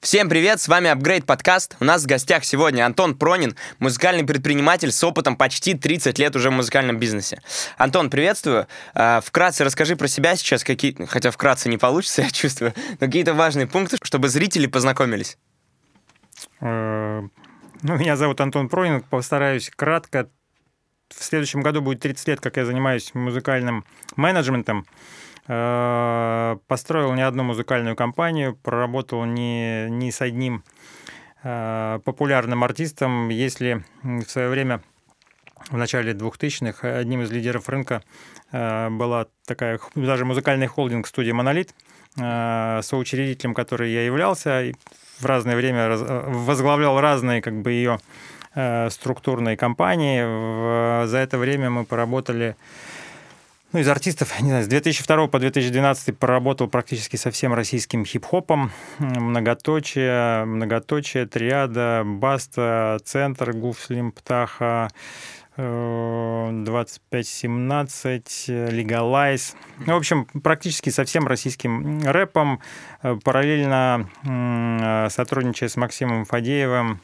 Всем привет, с вами Upgrade подкаст. У нас в гостях сегодня Антон Пронин, музыкальный предприниматель с опытом почти 30 лет уже в музыкальном бизнесе. Антон, приветствую. А, вкратце расскажи про себя сейчас, какие, хотя вкратце не получится, я чувствую, но какие-то важные пункты, чтобы зрители познакомились. Э, ну, меня зовут Антон Пронин, постараюсь кратко. В следующем году будет 30 лет, как я занимаюсь музыкальным менеджментом. Э, построил не одну музыкальную компанию, проработал не, не с одним э, популярным артистом. Если в свое время в начале 2000-х одним из лидеров рынка э, была такая даже музыкальный холдинг студия «Монолит», соучредителем которой я являлся, в разное время возглавлял разные как бы ее структурные компании. За это время мы поработали ну, из артистов, не знаю, с 2002 по 2012 проработал практически со всем российским хип-хопом. Многоточие, многоточие, триада, Баста, Центр, Гуфслим, Птаха, 2517, Legalize. Ну, в общем, практически со всем российским рэпом, параллельно сотрудничая с Максимом Фадеевым,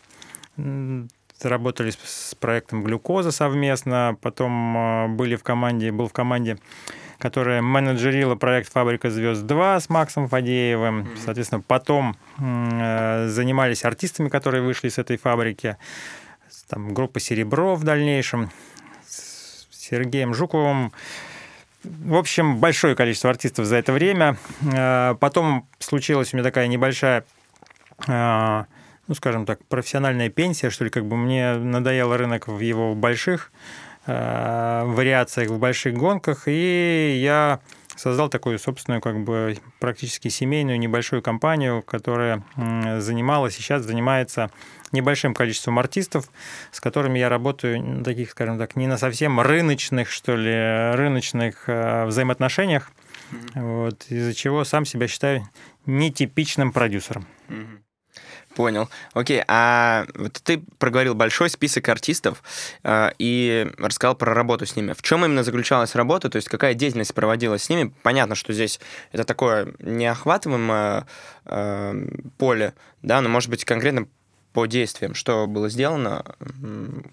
работали с проектом «Глюкоза» совместно, потом а, были в команде, был в команде которая менеджерила проект «Фабрика звезд 2» с Максом Фадеевым. Соответственно, потом э, занимались артистами, которые вышли с этой фабрики. Там группа «Серебро» в дальнейшем, с Сергеем Жуковым. В общем, большое количество артистов за это время. Э, потом случилась у меня такая небольшая э, ну, скажем так, профессиональная пенсия, что ли, как бы мне надоел рынок в его больших э, вариациях, в больших гонках, и я создал такую собственную, как бы практически семейную небольшую компанию, которая занималась и сейчас занимается небольшим количеством артистов, с которыми я работаю таких, скажем так, не на совсем рыночных, что ли, рыночных э, взаимоотношениях, mm-hmm. вот, из-за чего сам себя считаю нетипичным продюсером. Mm-hmm. Понял. Окей, а вот ты проговорил большой список артистов э, и рассказал про работу с ними. В чем именно заключалась работа, то есть какая деятельность проводилась с ними? Понятно, что здесь это такое неохватываемое э, поле, да, но может быть конкретно по действиям, что было сделано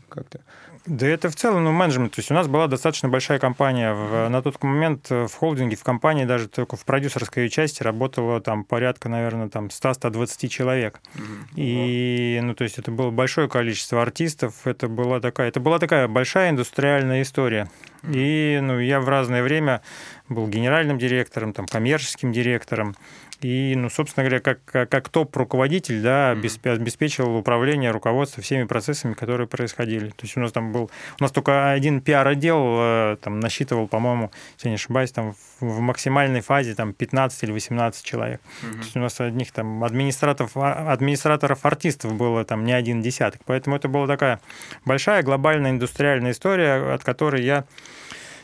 как-то? Да это в целом ну, менеджмент. То есть у нас была достаточно большая компания. В, на тот момент в холдинге, в компании, даже только в продюсерской части работало там порядка, наверное, там 100-120 человек. Mm-hmm. И, ну, то есть это было большое количество артистов. Это была такая, это была такая большая индустриальная история. И, ну, я в разное время был генеральным директором, там, коммерческим директором. И, ну, собственно говоря, как, как, как топ-руководитель, да, mm-hmm. обеспечивал управление, руководство всеми процессами, которые происходили. То есть у нас там был... У нас только один пиар-отдел э, там насчитывал, по-моему, если не ошибаюсь, там в максимальной фазе там 15 или 18 человек. Mm-hmm. То есть у нас одних там администраторов, а, администраторов артистов было там не один десяток. Поэтому это была такая большая глобальная индустриальная история, от которой я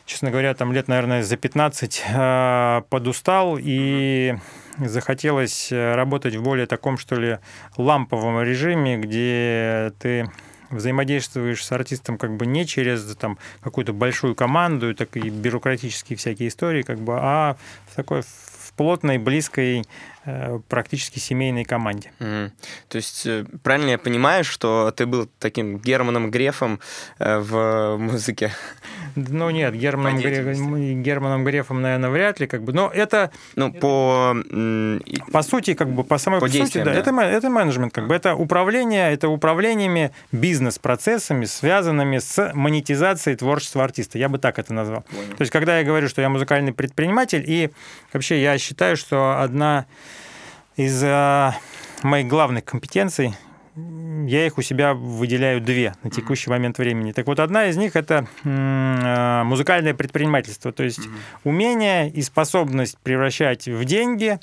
честно говоря, там лет, наверное, за 15 э, подустал и захотелось э, работать в более таком, что ли, ламповом режиме, где ты взаимодействуешь с артистом как бы не через там какую-то большую команду, и бюрократические всякие истории, как бы, а в такой в плотной, близкой Э, практически семейной команде. Mm. То есть э, правильно я понимаю, что ты был таким Германом Грефом в музыке? Ну нет, Германом, Гре... Германом Грефом, наверное, вряд ли, как бы. Но это ну по по сути как бы по самой по сути, да, да. Это это менеджмент, как бы это управление, это управлениями бизнес-процессами, связанными с монетизацией творчества артиста. Я бы так это назвал. Понял. То есть когда я говорю, что я музыкальный предприниматель и вообще я считаю, что одна из э, моих главных компетенций я их у себя выделяю две на текущий момент времени. Так вот, одна из них это э, музыкальное предпринимательство, то есть умение и способность превращать в деньги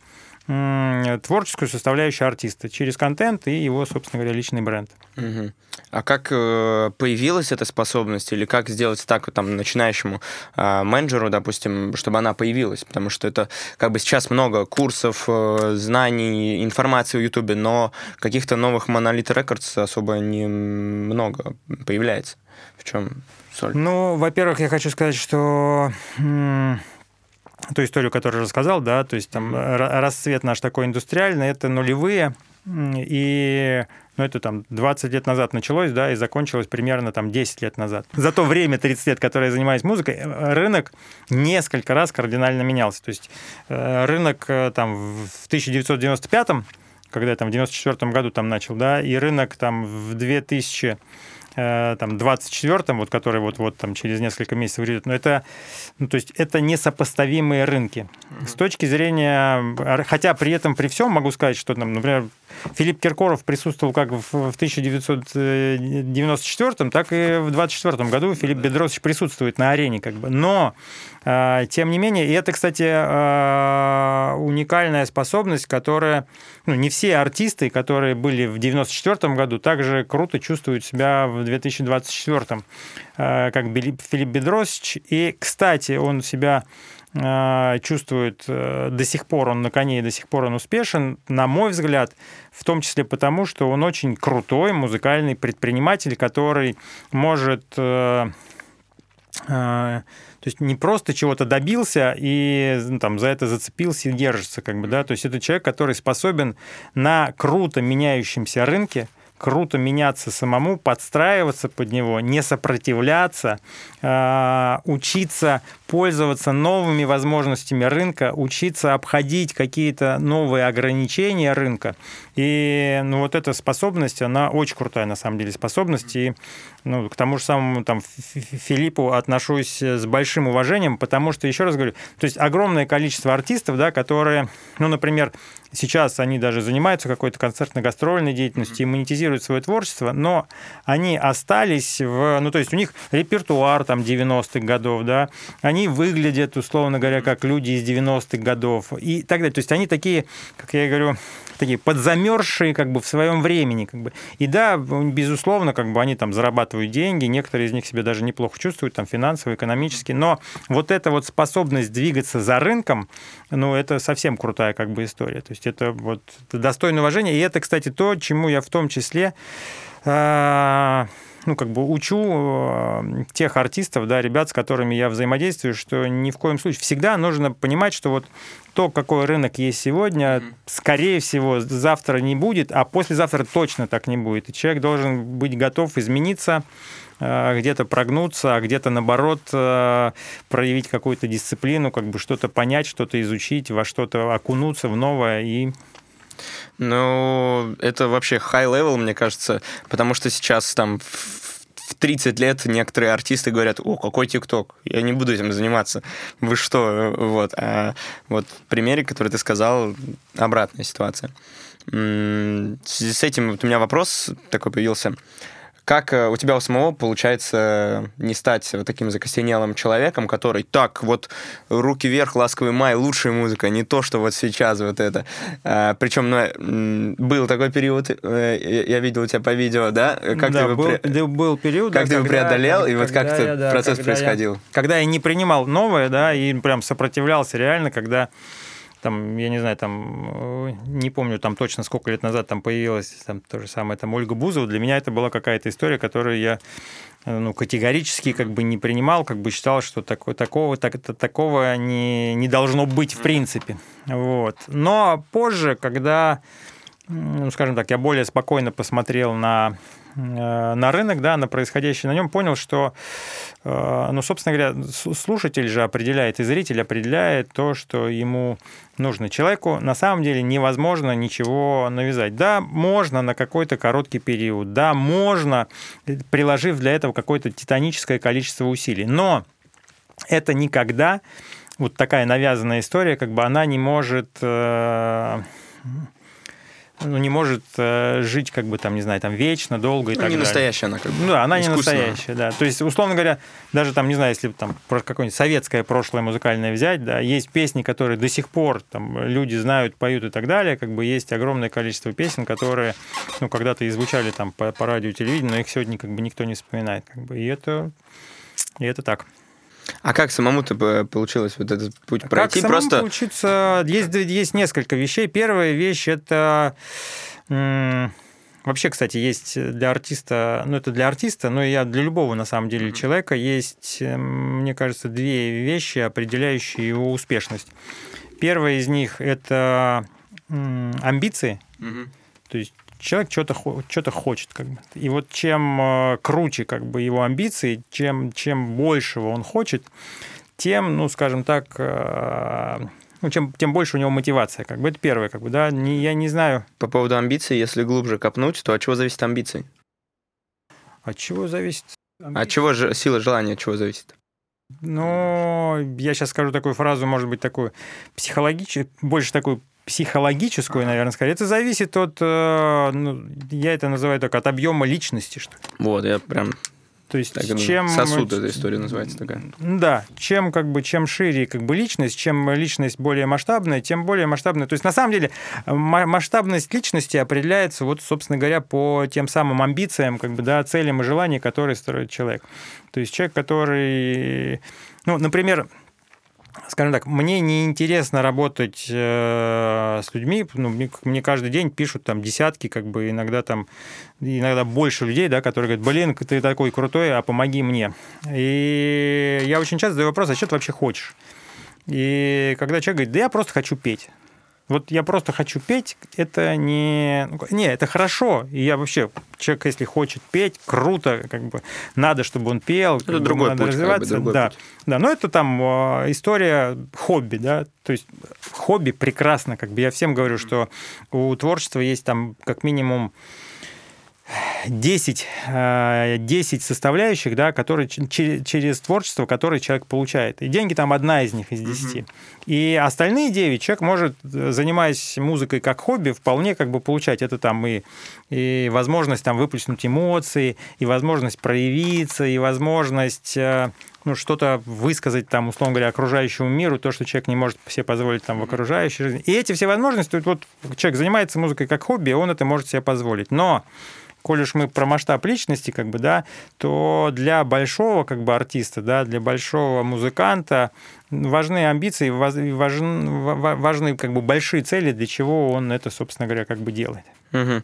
творческую составляющую артиста через контент и его, собственно говоря, личный бренд. Угу. А как э, появилась эта способность или как сделать так там начинающему э, менеджеру, допустим, чтобы она появилась? Потому что это как бы сейчас много курсов, э, знаний, информации в Ютубе, но каких-то новых Monolith Records особо немного появляется. В чем соль? Ну, во-первых, я хочу сказать, что ту историю, которую рассказал, да, то есть там расцвет наш такой индустриальный, это нулевые, И ну, это там 20 лет назад началось, да, и закончилось примерно там 10 лет назад. За то время, 30 лет, которое я занимаюсь музыкой, рынок несколько раз кардинально менялся. То есть э, рынок э, там в 1995 когда я там в 94 году там начал, да, и рынок там в 2000 Э, там, 24-м, вот, который вот, вот там через несколько месяцев выйдет, но это, ну, то есть это несопоставимые рынки. Mm-hmm. С точки зрения, хотя при этом, при всем могу сказать, что, там, например, Филипп Киркоров присутствовал как в 1994, так и в 24 году Филипп Бедросович присутствует на арене, как бы. Но а, тем не менее, и это, кстати, а, уникальная способность, которая, ну, не все артисты, которые были в 94 году, также круто чувствуют себя в 2024, а, как Филипп Бедросович. И, кстати, он себя чувствует э, до сих пор, он на коне и до сих пор он успешен, на мой взгляд, в том числе потому, что он очень крутой музыкальный предприниматель, который может э, э, то есть не просто чего-то добился и ну, там, за это зацепился и держится, как бы, да, то есть это человек, который способен на круто меняющемся рынке, круто меняться самому, подстраиваться под него, не сопротивляться, а, учиться пользоваться новыми возможностями рынка, учиться обходить какие-то новые ограничения рынка. И ну, вот эта способность, она очень крутая на самом деле способность. И ну, к тому же самому там, Филиппу отношусь с большим уважением, потому что, еще раз говорю, то есть огромное количество артистов, да, которые, ну, например, сейчас они даже занимаются какой-то концертно-гастрольной деятельностью и монетизируют свое творчество, но они остались в... Ну, то есть у них репертуар там 90-х годов, да, они выглядят, условно говоря, как люди из 90-х годов и так далее. То есть они такие, как я говорю, такие подзамерзшие как бы в своем времени. Как бы. И да, безусловно, как бы они там зарабатывают деньги, некоторые из них себя даже неплохо чувствуют, там финансово, экономически, но вот эта вот способность двигаться за рынком, ну, это совсем крутая как бы история. То есть это вот достойно уважения. И это, кстати, то, чему я в том числе а, ну, как бы учу э, тех артистов, да, ребят, с которыми я взаимодействую, что ни в коем случае всегда нужно понимать, что вот то, какой рынок есть сегодня, mm-hmm. скорее всего, завтра не будет, а послезавтра точно так не будет. И человек должен быть готов измениться, э, где-то прогнуться, а где-то, наоборот, э, проявить какую-то дисциплину, как бы что-то понять, что-то изучить, во что-то окунуться в новое и ну, это вообще high level, мне кажется, потому что сейчас там в 30 лет некоторые артисты говорят, о, какой ТикТок, я не буду этим заниматься. Вы что? Вот. А вот в примере, который ты сказал, обратная ситуация. В связи с этим вот у меня вопрос такой появился. Как э, у тебя у самого получается не стать вот таким закостенелым человеком, который так, вот руки вверх, ласковый май, лучшая музыка, не то, что вот сейчас вот это. А, причем, ну, был такой период, э, я видел у тебя по видео, да? Как да, ты был, пре... был период, как да, ты его преодолел, когда, и вот как да, процесс когда происходил? Я, когда я не принимал новое, да, и прям сопротивлялся реально, когда там, я не знаю, там, э, не помню там точно сколько лет назад там появилась там то же самое, там Ольга Бузова, для меня это была какая-то история, которую я э, ну, категорически как бы не принимал, как бы считал, что такое, такого, так, такого не, не должно быть в принципе. Вот. Но позже, когда, ну, скажем так, я более спокойно посмотрел на на рынок, да, на происходящее на нем, понял, что, э, ну, собственно говоря, слушатель же определяет, и зритель определяет то, что ему нужно. Человеку на самом деле невозможно ничего навязать. Да, можно на какой-то короткий период, да, можно, приложив для этого какое-то титаническое количество усилий, но это никогда вот такая навязанная история, как бы она не может э, ну, не может э, жить, как бы там, не знаю, там вечно, долго и ну, так не далее. настоящая она, как бы. Ну, да, она не настоящая, да. То есть, условно говоря, даже там, не знаю, если там какое-нибудь советское прошлое музыкальное взять, да, есть песни, которые до сих пор там люди знают, поют и так далее, как бы есть огромное количество песен, которые, ну, когда-то и звучали там по, по радио, телевидению, но их сегодня как бы никто не вспоминает, как бы, и это, и это так. А как самому-то получилось вот этот путь а пройти? Как Просто получиться? Есть, есть несколько вещей. Первая вещь это Вообще, кстати, есть для артиста, ну это для артиста, но и для любого на самом деле человека есть, мне кажется, две вещи, определяющие его успешность. Первая из них это амбиции. То есть человек что-то что хочет, как бы. И вот чем э, круче, как бы, его амбиции, чем, чем большего он хочет, тем, ну, скажем так, э, ну, чем, тем больше у него мотивация, как бы. Это первое, как бы, да. Не, я не знаю. По поводу амбиций, если глубже копнуть, то от чего зависит амбиции? От чего зависит? Амбиции? От чего же сила желания, от чего зависит? Ну, я сейчас скажу такую фразу, может быть, такую психологическую, больше такую психологическую, наверное, скорее. Это зависит от, э, ну, я это называю так, от объема личности, что ли. Вот, я прям то есть так, чем сосуд эта история называется такая. Да, чем как бы чем шире как бы личность, чем личность более масштабная, тем более масштабная. То есть на самом деле масштабность личности определяется вот собственно говоря по тем самым амбициям, как бы да, целям и желаниям, которые строит человек. То есть человек, который, ну, например, скажем так, мне не интересно работать э, с людьми, ну, мне, мне каждый день пишут там десятки, как бы иногда там, иногда больше людей, да, которые говорят, блин, ты такой крутой, а помоги мне. И я очень часто задаю вопрос, а что ты вообще хочешь? И когда человек говорит, да я просто хочу петь. Вот я просто хочу петь, это не... Ну, не, это хорошо. И я вообще, человек, если хочет петь, круто, как бы надо, чтобы он пел. Это другой надо путь, развиваться. Как бы, другой да. путь. да, но это там а, история хобби, да, то есть хобби прекрасно, как бы я всем говорю, что у творчества есть там как минимум 10, 10 э, составляющих, да, которые через творчество, которые человек получает. И деньги там одна из них из 10. Угу. И остальные 9 человек может, занимаясь музыкой как хобби, вполне как бы получать. Это там и, и возможность там выплеснуть эмоции, и возможность проявиться, и возможность э, ну, что-то высказать, там, условно говоря, окружающему миру, то, что человек не может себе позволить там, в окружающей жизни. И эти все возможности, вот человек занимается музыкой как хобби, он это может себе позволить. Но коль уж мы про масштаб личности, как бы, да, то для большого как бы артиста, да, для большого музыканта важны амбиции, важны, важны как бы большие цели, для чего он это, собственно говоря, как бы делает. Угу.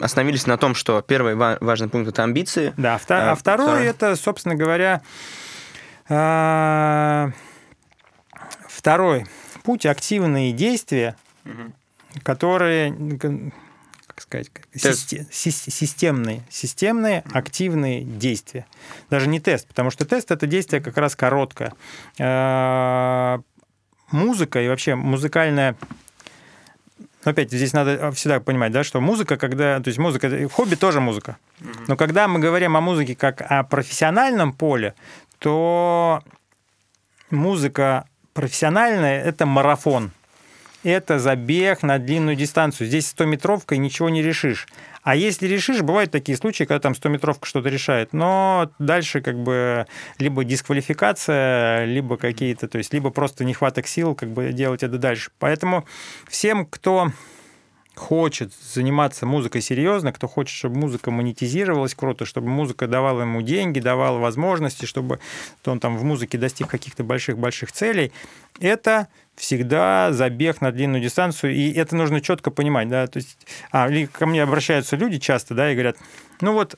Остановились на том, что первый важный пункт это амбиции. Да, а, а второй второй это, собственно говоря, а, второй путь активные действия, угу. которые сказать, систем, системные, системные активные действия. Даже не тест, потому что тест это действие как раз короткое. А, музыка и вообще музыкальная опять здесь надо всегда понимать, да, что музыка, когда, то есть музыка, хобби тоже музыка. Но когда мы говорим о музыке как о профессиональном поле, то музыка профессиональная – это марафон это забег на длинную дистанцию. Здесь 100-метровкой ничего не решишь. А если решишь, бывают такие случаи, когда там 100-метровка что-то решает, но дальше как бы либо дисквалификация, либо какие-то, то есть либо просто нехваток сил как бы делать это дальше. Поэтому всем, кто хочет заниматься музыкой серьезно, кто хочет, чтобы музыка монетизировалась круто, чтобы музыка давала ему деньги, давала возможности, чтобы он там в музыке достиг каких-то больших-больших целей, это всегда забег на длинную дистанцию, и это нужно четко понимать, да, то есть, а, ко мне обращаются люди часто, да, и говорят, ну вот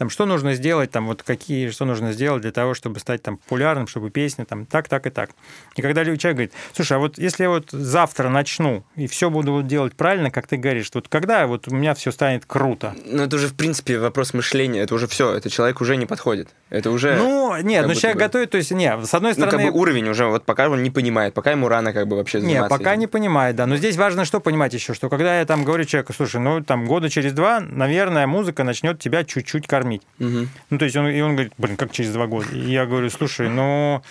там, что нужно сделать, там, вот какие, что нужно сделать для того, чтобы стать там популярным, чтобы песня там так, так и так. И когда человек говорит, слушай, а вот если я вот завтра начну и все буду делать правильно, как ты говоришь, вот когда вот у меня все станет круто? Ну, это уже, в принципе, вопрос мышления, это уже все, это человек уже не подходит. Это уже... Ну, нет, ну человек бы... готовит, то есть, нет, с одной стороны... Ну, как бы уровень уже, вот пока он не понимает, пока ему рано как бы вообще заниматься. Нет, пока этим. не понимает, да. Но здесь важно что понимать еще, что когда я там говорю человеку, слушай, ну, там, года через два, наверное, музыка начнет тебя чуть-чуть кормить. Угу. Ну, то есть он, и он говорит, блин, как через два года? И я говорю, слушай, ну,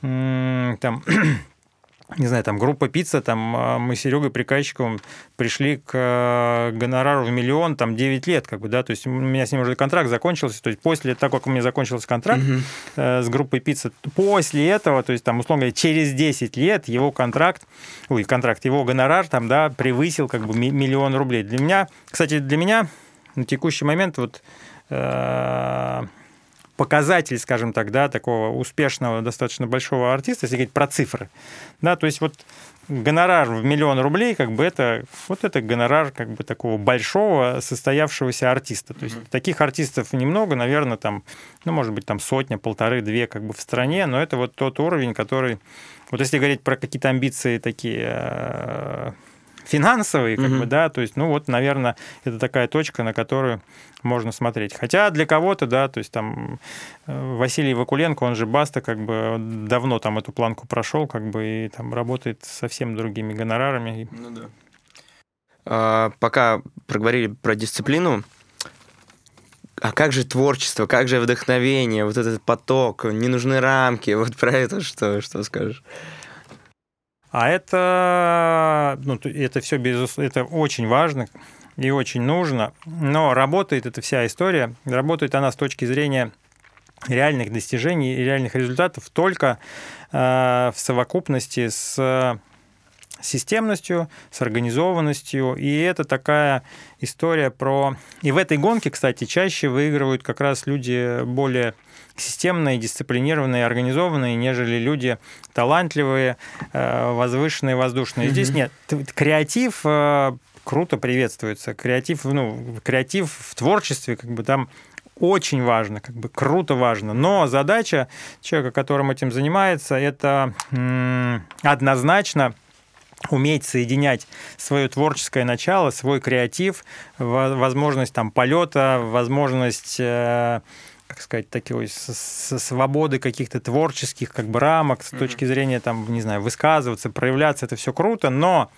там не знаю, там группа пицца, там а, мы с Серегой Приказчиковым пришли к э, гонорару в миллион, там 9 лет, как бы, да, то есть у меня с ним уже контракт закончился, то есть после того, как у меня закончился контракт угу. с группой пицца, после этого, то есть там, условно говоря, через 10 лет его контракт, ой, контракт, его гонорар там, да, превысил как бы миллион рублей. Для меня, кстати, для меня на текущий момент вот показатель, скажем так, да, такого успешного, достаточно большого артиста, если говорить про цифры. Да, то есть вот гонорар в миллион рублей, как бы это, вот это гонорар как бы такого большого состоявшегося артиста. То есть mm-hmm. таких артистов немного, наверное, там, ну, может быть, там сотня, полторы, две как бы в стране, но это вот тот уровень, который, вот если говорить про какие-то амбиции такие э, финансовые, как бы, да, то есть, ну вот, наверное, это такая точка, на которую можно смотреть. Хотя для кого-то, да, то есть там э, Василий Вакуленко, он же Баста, как бы давно там эту планку прошел, как бы и там работает совсем другими гонорарами. Ну да. А, пока проговорили про дисциплину, а как же творчество, как же вдохновение, вот этот поток, не нужны рамки, вот про это что, что скажешь? А это, ну, это все, безусловно, это очень важно и очень нужно, но работает эта вся история, работает она с точки зрения реальных достижений и реальных результатов только э, в совокупности с системностью, с организованностью. И это такая история про... И в этой гонке, кстати, чаще выигрывают как раз люди более системные, дисциплинированные, организованные, нежели люди талантливые, э, возвышенные, воздушные. Здесь нет. Креатив э, круто приветствуется. Креатив, ну, креатив в творчестве, как бы там очень важно, как бы круто важно. Но задача человека, которым этим занимается, это однозначно уметь соединять свое творческое начало, свой креатив, возможность там полета, возможность э, как сказать, такой свободы каких-то творческих как бы рамок с точки зрения там, не знаю, высказываться, проявляться, это все круто, но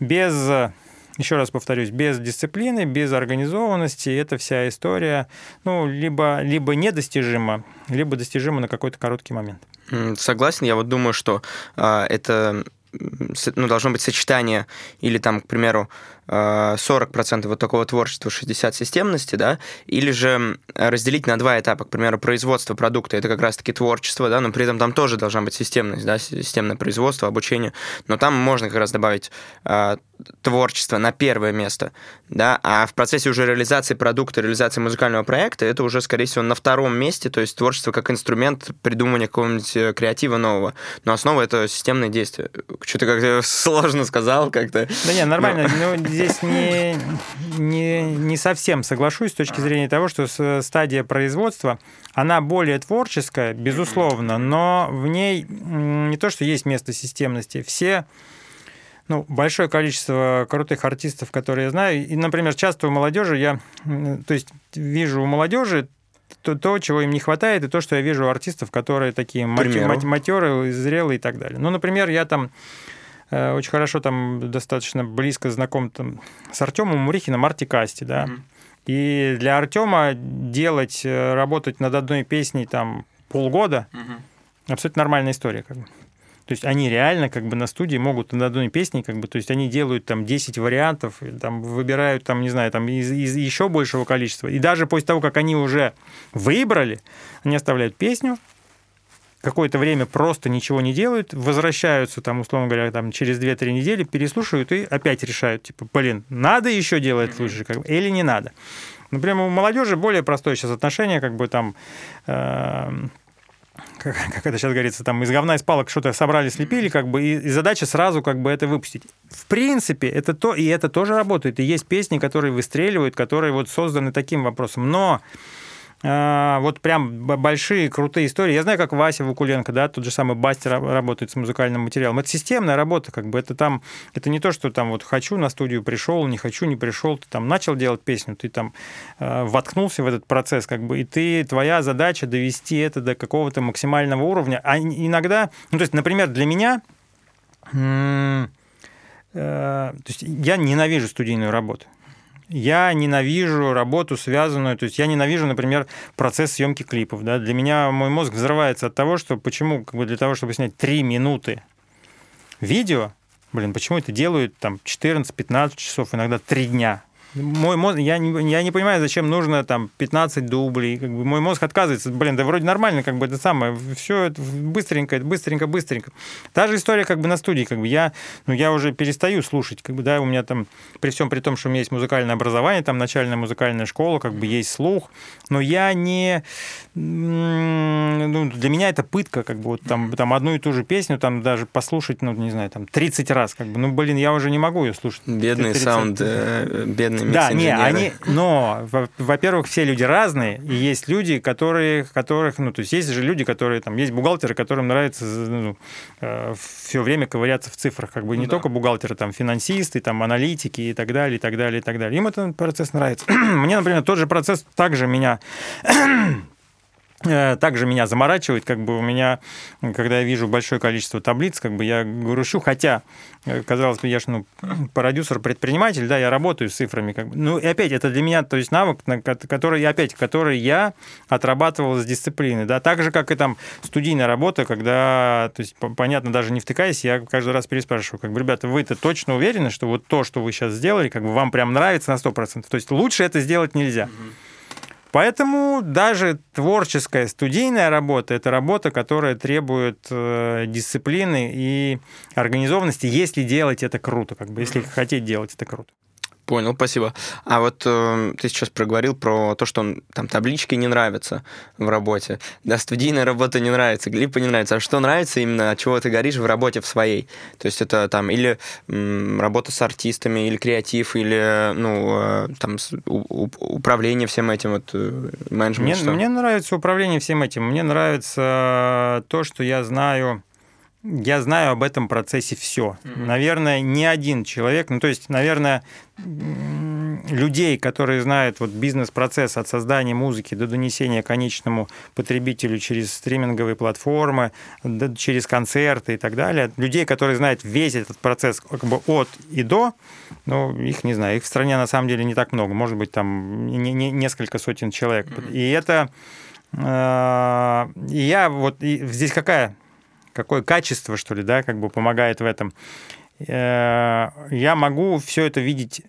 без еще раз повторюсь, без дисциплины, без организованности эта вся история, ну, либо, либо недостижима, либо достижима на какой-то короткий момент. Согласен, я вот думаю, что э, это ну, должно быть сочетание или там, к примеру, 40% вот такого творчества, 60 системности, да, или же разделить на два этапа, к примеру, производство продукта, это как раз-таки творчество, да, но при этом там тоже должна быть системность, да, системное производство, обучение, но там можно как раз добавить э, творчество на первое место, да, а в процессе уже реализации продукта, реализации музыкального проекта, это уже, скорее всего, на втором месте, то есть творчество как инструмент придумывания какого-нибудь э, креатива нового, но основа — это системное действие. Что-то как-то сложно сказал как-то. Да не, нормально, но... Ну, здесь не, не, не совсем соглашусь с точки зрения того, что стадия производства, она более творческая, безусловно, но в ней не то, что есть место системности, все ну, большое количество крутых артистов, которые я знаю. И, например, часто у молодежи я, то есть вижу у молодежи то, то, чего им не хватает, и то, что я вижу у артистов, которые такие матеры, зрелые и так далее. Ну, например, я там очень хорошо там достаточно близко знаком там, с Артемом Мурихиным Артикасти, да. Mm-hmm. И для Артема делать, э, работать над одной песней там полгода mm-hmm. абсолютно нормальная история. Как бы. То есть они реально как бы на студии могут над одной песней, как бы, то есть они делают там 10 вариантов, там выбирают там, не знаю, там из, из еще большего количества. И даже после того, как они уже выбрали, они оставляют песню, какое-то время просто ничего не делают, возвращаются там, условно говоря, там через 2-3 недели, переслушивают и опять решают, типа, блин, надо еще делать лучше, как бы, или не надо. Например, у молодежи более простое сейчас отношение, как бы там э, как, как это сейчас говорится, там из говна, из палок что-то собрали, слепили, как бы, и, и задача сразу как бы это выпустить. В принципе, это то, и это тоже работает. И есть песни, которые выстреливают, которые вот созданы таким вопросом. Но вот прям большие, крутые истории. Я знаю, как Вася Вакуленко, да, тот же самый Басти работает с музыкальным материалом. Это системная работа, как бы это там, это не то, что там вот хочу на студию пришел, не хочу, не пришел, ты там начал делать песню, ты там э, воткнулся в этот процесс, как бы, и ты, твоя задача довести это до какого-то максимального уровня. А иногда, ну, то есть, например, для меня, э, то есть я ненавижу студийную работу. Я ненавижу работу, связанную, то есть я ненавижу, например, процесс съемки клипов. Да? Для меня мой мозг взрывается от того, что почему как бы для того, чтобы снять 3 минуты видео, блин, почему это делают там 14-15 часов, иногда 3 дня мой мозг, я не, я не понимаю, зачем нужно там 15 дублей. Как бы мой мозг отказывается. Блин, да вроде нормально, как бы это самое. Все это быстренько, это быстренько, быстренько. Та же история как бы на студии. Как бы я, ну, я уже перестаю слушать. Как бы, да, у меня там, при всем при том, что у меня есть музыкальное образование, там начальная музыкальная школа, как бы есть слух, но я не... Ну, для меня это пытка, как бы вот там, там одну и ту же песню, там даже послушать, ну, не знаю, там 30 раз, как бы, ну, блин, я уже не могу ее слушать. Бедный 30... саунд, э, бедный Да, не, они, но, во-первых, все люди разные, и есть люди, которые, которых, ну, то есть есть же люди, которые, там, есть бухгалтеры, которым нравится ну, э, все время ковыряться в цифрах, как бы не ну, только да. бухгалтеры, там, финансисты, там, аналитики и так далее, и так далее, и так далее. Им этот процесс нравится. Мне, например, тот же процесс также меня также меня заморачивает, как бы у меня, когда я вижу большое количество таблиц, как бы я грущу, хотя, э, казалось бы, я же, ну, продюсер, предприниматель, да, я работаю с цифрами, как бы. Ну, и опять, это для меня, то есть навык, который, опять, который я отрабатывал с дисциплины, да, так же, как и там студийная работа, когда, то есть, понятно, даже не втыкаясь, я каждый раз переспрашиваю, как бы, ребята, вы-то точно уверены, что вот то, что вы сейчас сделали, как бы вам прям нравится на 100%, то есть лучше это сделать нельзя. Mm-hmm. Поэтому даже творческая студийная работа – это работа, которая требует э, дисциплины и организованности, если делать это круто, как бы, если хотеть делать это круто. Понял, спасибо. А вот э, ты сейчас проговорил про то, что там таблички не нравятся в работе. Да, студийная работа не нравится, глипа не нравится. А что нравится именно, от чего ты горишь в работе в своей? То есть это там или м, работа с артистами, или креатив, или ну, э, там у, управление всем этим, вот, э, менеджмент. Мне, мне нравится управление всем этим. Мне нравится то, что я знаю я знаю об этом процессе все. Mm-hmm. Наверное, ни один человек, ну то есть, наверное, людей, которые знают вот бизнес-процесс от создания музыки до донесения конечному потребителю через стриминговые платформы, через концерты и так далее, людей, которые знают весь этот процесс как бы от и до, ну, их не знаю, их в стране на самом деле не так много, может быть, там не, не, несколько сотен человек. Mm-hmm. И это э, я вот и здесь какая какое качество, что ли, да, как бы помогает в этом. Э, я могу все это видеть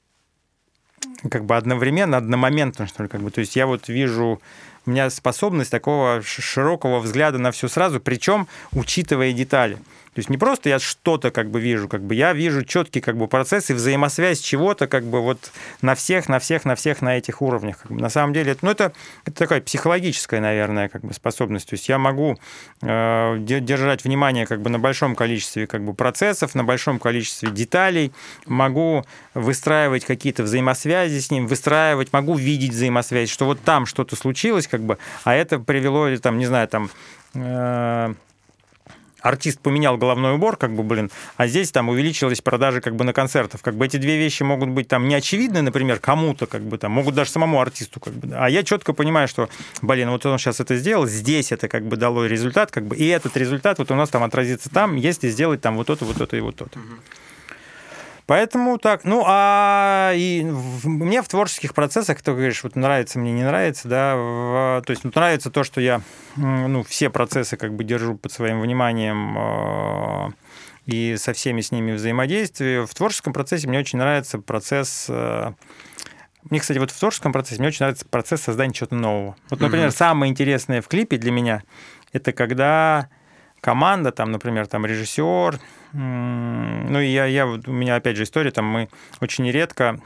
как бы одновременно, одномоментно, что ли, как бы. То есть я вот вижу, у меня способность такого широкого взгляда на все сразу, причем учитывая детали. То есть не просто я что-то как бы вижу, как бы я вижу четкий как бы процесс и взаимосвязь чего-то как бы вот на всех, на всех, на всех на этих уровнях. Как бы. На самом деле, ну это, это такая психологическая, наверное, как бы способность. То есть я могу э, держать внимание как бы на большом количестве как бы процессов, на большом количестве деталей, могу выстраивать какие-то взаимосвязи с ним, выстраивать, могу видеть взаимосвязь, что вот там что-то случилось, как бы, а это привело, там, не знаю, там э, артист поменял головной убор, как бы, блин, а здесь там увеличилась продажи как бы на концертов. Как бы эти две вещи могут быть там не очевидны, например, кому-то, как бы там, могут даже самому артисту, как бы, а я четко понимаю, что, блин, вот он сейчас это сделал, здесь это как бы дало результат, как бы, и этот результат вот у нас там отразится там, если сделать там вот это, вот это и вот это. Поэтому так, ну, а и в, мне в творческих процессах, ты говоришь, вот нравится мне, не нравится, да, в, то есть ну, нравится то, что я, ну, все процессы как бы держу под своим вниманием э, и со всеми с ними взаимодействию. В творческом процессе мне очень нравится процесс... Э, мне, кстати, вот в творческом процессе мне очень нравится процесс создания чего-то нового. Вот, например, mm-hmm. самое интересное в клипе для меня это когда команда, там, например, там режиссер, ну, я, я, у меня опять же история, там мы очень редко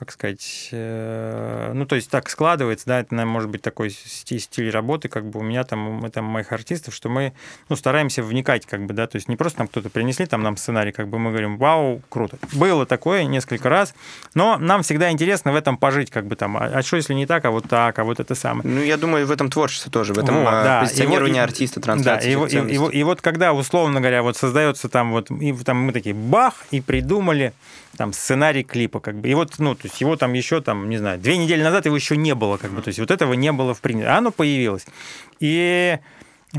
как сказать, э, ну, то есть так складывается, да, это, наверное, может быть такой стиль, стиль работы, как бы у меня там, мы там моих артистов, что мы, ну, стараемся вникать, как бы, да, то есть не просто нам кто-то принесли там нам сценарий, как бы мы говорим, вау, круто. Было такое несколько раз, но нам всегда интересно в этом пожить, как бы там, а, а что если не так, а вот так, а вот это самое. Ну, я думаю, в этом творчестве тоже, в этом вот, да. позиционировании вот, артиста, трансляции. Да, и, и, и, и, и вот когда, условно говоря, вот создается там вот, и там мы такие, бах, и придумали там сценарий клипа, как бы, и вот, ну, то есть его там еще, там, не знаю, две недели назад его еще не было, как бы, то есть вот этого не было в принципе, а оно появилось. И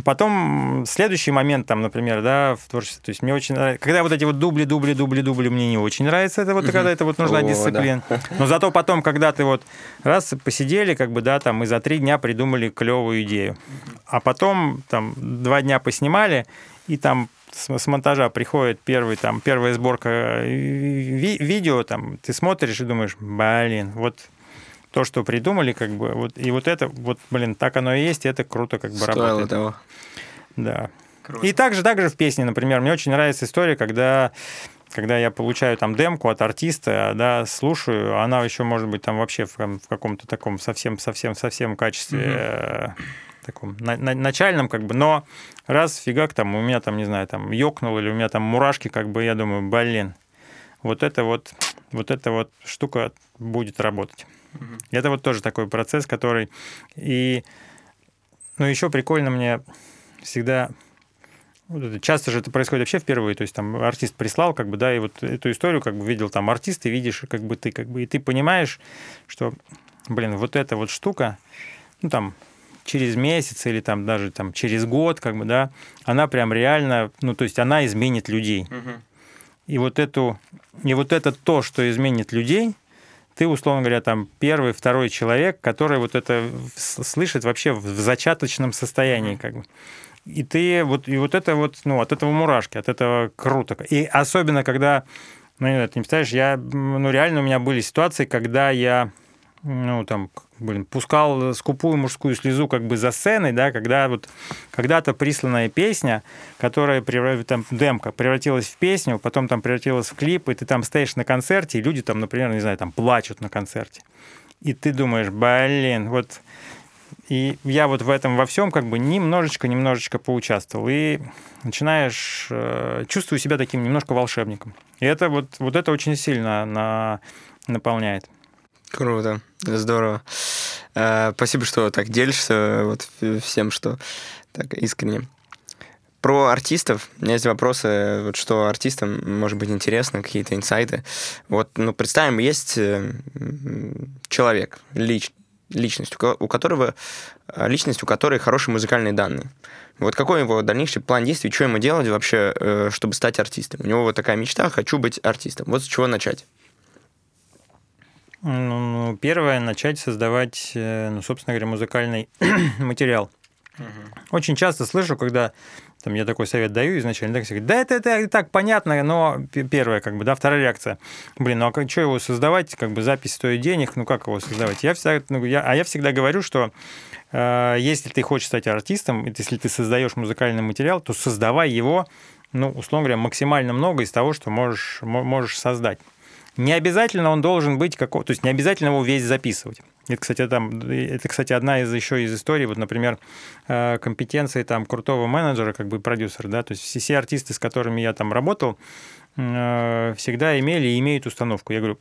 Потом следующий момент, там, например, да, в творчестве. То есть мне очень нравится, когда вот эти вот дубли, дубли, дубли, дубли, мне не очень нравится это вот, угу. когда это вот нужна О, дисциплина. Да. Но зато потом, когда ты вот раз посидели, как бы, да, там, мы за три дня придумали клевую идею. А потом, там, два дня поснимали, и там с, монтажа приходит первый, там, первая сборка э, ви видео, там, ты смотришь и думаешь, блин, вот то, что придумали, как бы, вот, и вот это, вот, блин, так оно и есть, и это круто как бы Стоило работает. того. Да. Круто. И также, также в песне, например, мне очень нравится история, когда когда я получаю там демку от артиста, да, слушаю, она еще может быть там вообще в, в каком-то таком совсем, совсем, совсем качестве угу таком на, на, начальном, как бы, но раз фигак там, у меня там, не знаю, там ёкнул или у меня там мурашки, как бы, я думаю, блин, вот это вот, вот эта вот штука будет работать. Угу. Это вот тоже такой процесс, который... И, ну, еще прикольно мне всегда Часто же это происходит вообще впервые, то есть там артист прислал, как бы, да, и вот эту историю как бы видел там артист, и видишь, как бы ты, как бы, и ты понимаешь, что, блин, вот эта вот штука, ну там через месяц или там даже там через год, как бы, да, она прям реально, ну то есть она изменит людей. Угу. И вот эту, и вот это то, что изменит людей, ты, условно говоря, там первый, второй человек, который вот это слышит вообще в зачаточном состоянии, как бы. И ты вот, и вот это вот, ну, от этого мурашки, от этого круто. И особенно, когда, ну, ты не представляешь, я, ну, реально у меня были ситуации, когда я, ну, там, блин, пускал скупую мужскую слезу как бы за сценой, да, когда вот когда-то присланная песня, которая там демка превратилась в песню, потом там превратилась в клип, и ты там стоишь на концерте, и люди там, например, не знаю, там плачут на концерте. И ты думаешь, блин, вот и я вот в этом во всем как бы немножечко-немножечко поучаствовал. И начинаешь э, чувствую себя таким немножко волшебником. И это вот, вот это очень сильно на, наполняет. Круто, здорово. Э, спасибо, что так делишься вот всем, что так искренне. Про артистов. У меня есть вопросы, вот что артистам может быть интересно, какие-то инсайты. Вот, ну, представим, есть э, человек, лич, личность, у которого э, личность, у которой хорошие музыкальные данные. Вот какой его дальнейший план действий, что ему делать вообще, э, чтобы стать артистом? У него вот такая мечта, хочу быть артистом. Вот с чего начать? Ну, ну первое, начать создавать, э, ну, собственно говоря, музыкальный материал. Угу. Очень часто слышу, когда там я такой совет даю изначально, так да это, это так понятно, но первая, как бы, да, вторая реакция. Блин, ну а что его создавать, как бы запись стоит денег, ну как его создавать? Я всегда, ну, я, а я всегда говорю, что э, если ты хочешь стать артистом, если ты создаешь музыкальный материал, то создавай его, ну, условно говоря, максимально много из того, что можешь, можешь создать. Не обязательно он должен быть какого, то есть не обязательно его весь записывать. Это, кстати, там, это, кстати, одна из еще из историй, вот, например, э, компетенции там крутого менеджера, как бы продюсера, да, то есть все, все артисты, с которыми я там работал, э, всегда имели и имеют установку. Я говорю,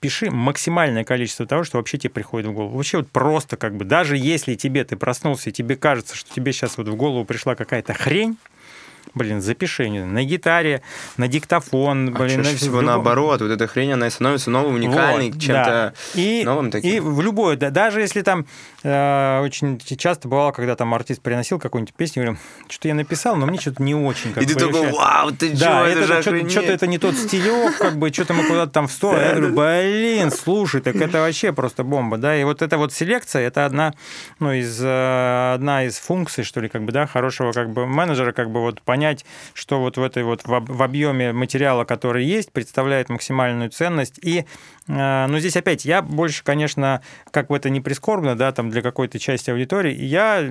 пиши максимальное количество того, что вообще тебе приходит в голову. Вообще вот просто как бы, даже если тебе ты проснулся, и тебе кажется, что тебе сейчас вот в голову пришла какая-то хрень, блин, запиши на гитаре, на диктофон, а блин. Чаще на... всего любом... наоборот, вот эта хрень, она становится новым, уникальной, вот, чем-то да. и, новым таким. И в любой, да, даже если там э, очень часто бывало, когда там артист приносил какую-нибудь песню, говорю, что-то я написал, но мне что-то не очень. Как и ты такой, вау, ты да, это, это что-то, что-то это не тот стилек, как бы, что-то мы куда-то там в сторону. Я говорю, блин, слушай, так это вообще просто бомба, да, и вот эта вот селекция, это одна, ну, из, э, одна из функций, что ли, как бы, да, хорошего как бы менеджера, как бы вот понять, что вот в этой вот в объеме материала, который есть, представляет максимальную ценность. И, э, ну, здесь опять я больше, конечно, как бы это не прискорбно, да, там для какой-то части аудитории, я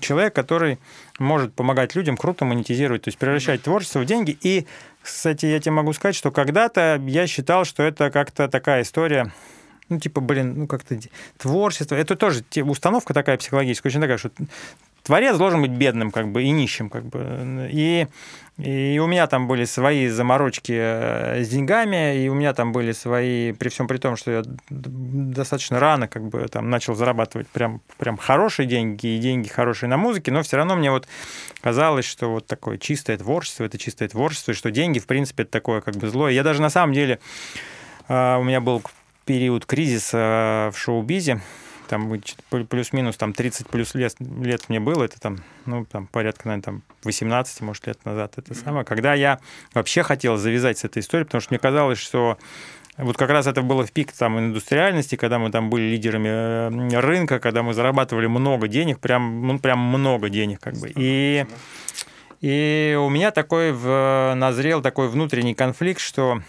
человек, который может помогать людям круто монетизировать, то есть превращать творчество в деньги. И, кстати, я тебе могу сказать, что когда-то я считал, что это как-то такая история, ну, типа, блин, ну, как-то творчество. Это тоже установка такая психологическая, очень такая, что творец должен быть бедным как бы и нищим как бы. И, и у меня там были свои заморочки э, с деньгами, и у меня там были свои, при всем при том, что я достаточно рано как бы там начал зарабатывать прям, прям хорошие деньги и деньги хорошие на музыке, но все равно мне вот казалось, что вот такое чистое творчество, это чистое творчество, и что деньги, в принципе, это такое как бы злое. Я даже на самом деле, э, у меня был период кризиса в шоу-бизе, там плюс-минус там 30 плюс лет, лет мне было, это там, ну, там порядка, наверное, там 18, может, лет назад, это самое, когда я вообще хотел завязать с этой историей, потому что мне казалось, что вот как раз это было в пик там индустриальности, когда мы там были лидерами э, рынка, когда мы зарабатывали много денег, прям, ну, прям много денег, как бы. И, и у меня такой в, назрел такой внутренний конфликт, что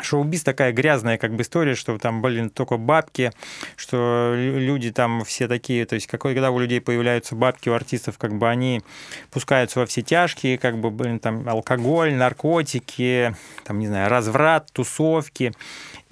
шоу-биз такая грязная как бы история, что там, блин, только бабки, что люди там все такие, то есть какой, когда у людей появляются бабки у артистов, как бы они пускаются во все тяжкие, как бы, блин, там алкоголь, наркотики, там, не знаю, разврат, тусовки.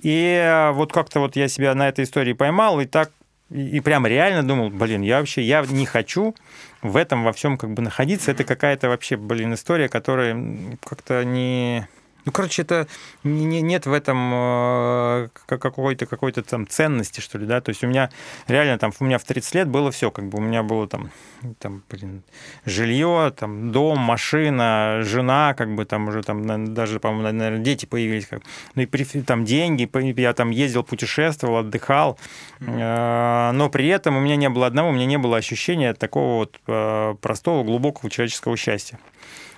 И вот как-то вот я себя на этой истории поймал, и так и прям реально думал, блин, я вообще, я не хочу в этом во всем как бы находиться. Это какая-то вообще, блин, история, которая как-то не, Ну, короче, это не, нет в этом э, какой-то какой там ценности, что ли, да. То есть у меня реально там, у меня в 30 лет было все, как бы у меня было там, там, блин, жилье, там, дом, машина, жена, как бы там уже там даже, по-моему, наверное, дети появились, как, ну и при, там деньги, я там ездил, путешествовал, отдыхал, mm-hmm. но при этом у меня не было одного, у меня не было ощущения такого вот э, простого, глубокого человеческого счастья.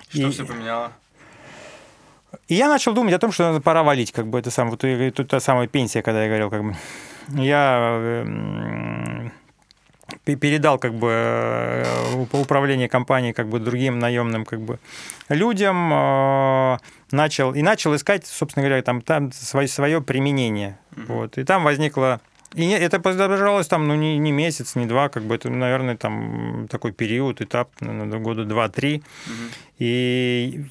Что и... все поменяло? И я начал думать о том, что надо пора валить, как бы это сам, вот тут та самая пенсия, когда я говорил, как бы я эм, передал как бы э, управление компанией как бы другим наемным как бы людям э, начал и начал искать собственно говоря там там свое свое применение mm-hmm. вот и там возникло и это продолжалось там, ну, не, не месяц, не два, как бы это, наверное, там такой период, этап, наверное, года два-три. Угу. И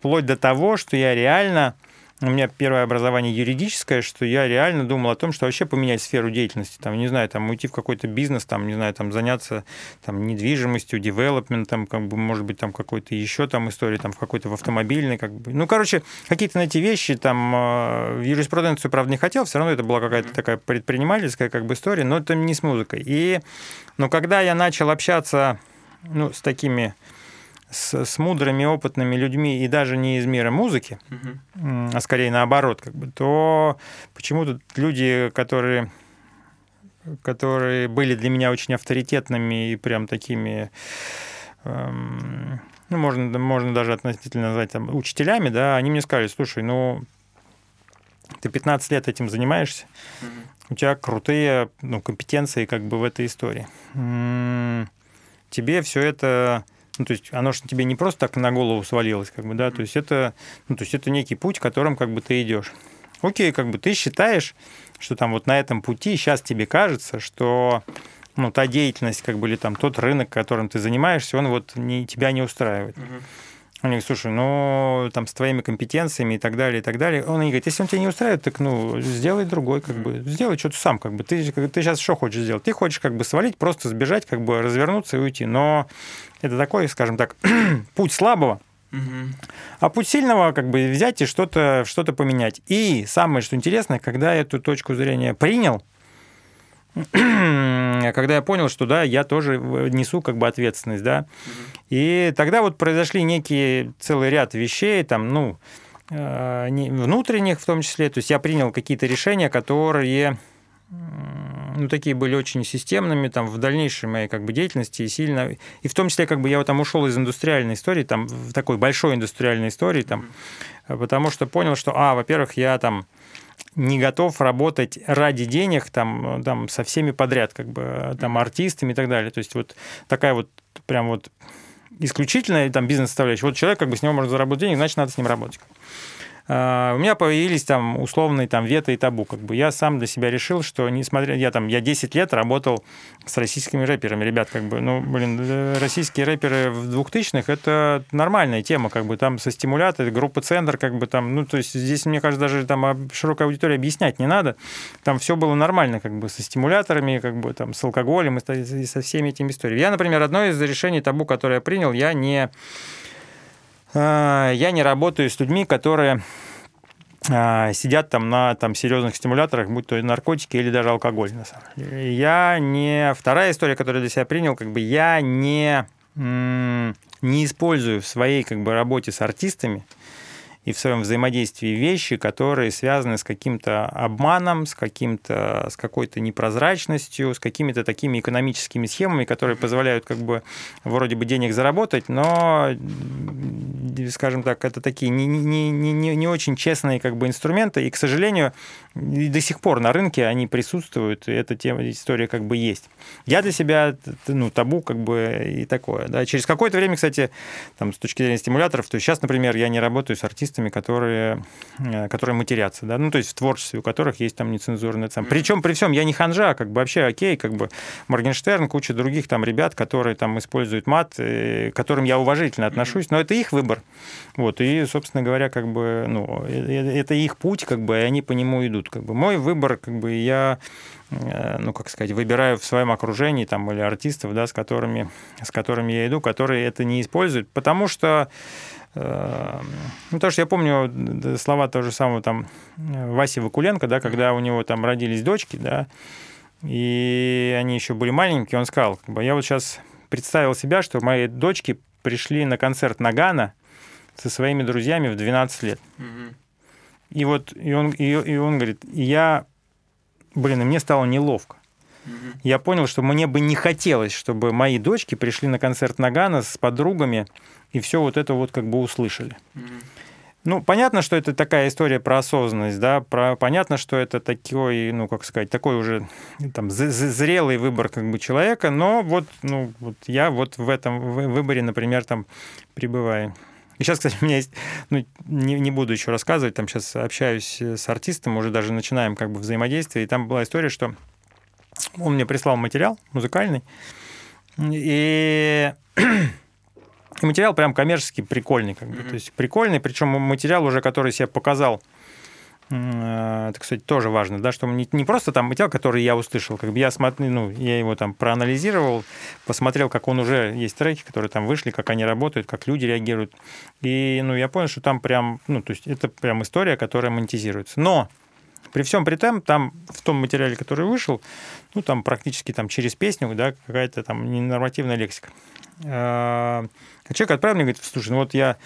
вплоть до того, что я реально у меня первое образование юридическое, что я реально думал о том, что вообще поменять сферу деятельности, там, не знаю, там, уйти в какой-то бизнес, там, не знаю, там, заняться там, недвижимостью, девелопментом, как бы, может быть, там, какой-то еще там истории, там, в какой-то в автомобильной, как бы. Ну, короче, какие-то на эти вещи, там, э, в юриспруденцию, правда, не хотел, все равно это была какая-то такая предпринимательская, как бы, история, но это не с музыкой. И, но когда я начал общаться, ну, с такими с, с мудрыми, опытными людьми и даже не из мира музыки, угу. а скорее наоборот, как бы, то почему-то люди, которые которые были для меня очень авторитетными и прям такими, эм, ну, можно, можно даже относительно назвать там, учителями, да, они мне сказали, слушай, ну, ты 15 лет этим занимаешься, угу. у тебя крутые ну, компетенции как бы в этой истории. Тебе все это ну, то есть оно же тебе не просто так на голову свалилось, как бы, да, то есть это, ну, то есть это некий путь, которым как бы ты идешь. Окей, как бы ты считаешь, что там вот на этом пути сейчас тебе кажется, что ну, та деятельность, как бы, или там тот рынок, которым ты занимаешься, он вот не, тебя не устраивает. Uh-huh. Он говорит, слушай, ну, там, с твоими компетенциями и так далее, и так далее. Он говорит, если он тебя не устраивает, так, ну, сделай другой, как бы, сделай что-то сам, как бы. Ты, ты сейчас что хочешь сделать? Ты хочешь, как бы, свалить, просто сбежать, как бы, развернуться и уйти. Но это такой, скажем так, путь слабого, а путь сильного как бы взять и что-то что поменять. И самое, что интересно, когда я эту точку зрения принял, когда я понял, что да, я тоже несу как бы ответственность, да. И тогда вот произошли некие целый ряд вещей, там, ну, э, внутренних в том числе. То есть я принял какие-то решения, которые ну, такие были очень системными там в дальнейшей моей как бы деятельности и сильно и в том числе как бы я вот там ушел из индустриальной истории там в такой большой индустриальной истории там потому что понял что а во-первых я там не готов работать ради денег там, там со всеми подряд, как бы там артистами и так далее. То есть вот такая вот прям вот исключительная там бизнес-составляющая. Вот человек, как бы с него можно заработать денег, значит, надо с ним работать. А, у меня появились там условные там вето и табу. Как бы я сам для себя решил, что несмотря... Я там, я 10 лет работал с российскими рэперами. Ребят, как бы, ну, блин, э, российские рэперы в 2000-х — это нормальная тема, как бы там со стимулятором, группа «Центр», как бы там, ну, то есть здесь, мне кажется, даже там широкой аудитории объяснять не надо. Там все было нормально, как бы со стимуляторами, как бы там с алкоголем и со всеми этими историями. Я, например, одно из решений табу, которое я принял, я не а, я не работаю с людьми, которые а, сидят там на там, серьезных стимуляторах, будь то наркотики или даже алкоголь. На самом деле. Я не... Вторая история, которую для себя принял, как бы я не, не использую в своей как бы, работе с артистами и в своем взаимодействии вещи, которые связаны с каким-то обманом, с, каким-то, с какой-то непрозрачностью, с какими-то такими экономическими схемами, которые позволяют как бы вроде бы денег заработать, но, скажем так, это такие не, не, не, не очень честные как бы инструменты, и, к сожалению, и до сих пор на рынке они присутствуют, и эта тема, история как бы есть. Я для себя, ну, табу как бы и такое. Да. Через какое-то время, кстати, там, с точки зрения стимуляторов, то есть сейчас, например, я не работаю с артистами, артистами, которые, э, которые матерятся, да, ну, то есть в творчестве, у которых есть там нецензурный сам. Причем при всем я не ханжа, как бы вообще окей, как бы Моргенштерн, куча других там ребят, которые там используют мат, э, к которым я уважительно отношусь, но это их выбор. Вот, и, собственно говоря, как бы, ну, э, это их путь, как бы, и они по нему идут. Как бы. Мой выбор, как бы, я ну, как сказать, выбираю в своем окружении там, или артистов, да, с которыми, с которыми я иду, которые это не используют, потому что ну, потому что я помню слова того же самого там Васи Вакуленко, да, когда у него там родились дочки, да, и они еще были маленькие, он сказал, как бы, я вот сейчас представил себя, что мои дочки пришли на концерт Нагана со своими друзьями в 12 лет. Угу. И вот, и он, и, и он говорит, я, блин, и мне стало неловко. Угу. Я понял, что мне бы не хотелось, чтобы мои дочки пришли на концерт Нагана с подругами и все вот это вот как бы услышали. Угу. Ну, понятно, что это такая история про осознанность, да, про, понятно, что это такой, ну, как сказать, такой уже там зрелый выбор как бы человека, но вот, ну, вот я вот в этом выборе, например, там пребываю. И сейчас, кстати, у меня есть, ну, не, не буду еще рассказывать, там сейчас общаюсь с артистом, уже даже начинаем как бы взаимодействие, и там была история, что он мне прислал материал музыкальный, и и материал прям коммерчески прикольный. Как бы. Mm-hmm. То есть прикольный, причем материал уже, который себе показал, э, это, кстати, тоже важно, да, что не, не просто там материал, который я услышал, как бы я смотрю, ну, я его там проанализировал, посмотрел, как он уже есть треки, которые там вышли, как они работают, как люди реагируют. И, ну, я понял, что там прям, ну, то есть это прям история, которая монетизируется. Но при всем при том, там в том материале, который вышел, ну, там практически там через песню, да, какая-то там ненормативная лексика. А, человек отправил мне, говорит, слушай, ну вот я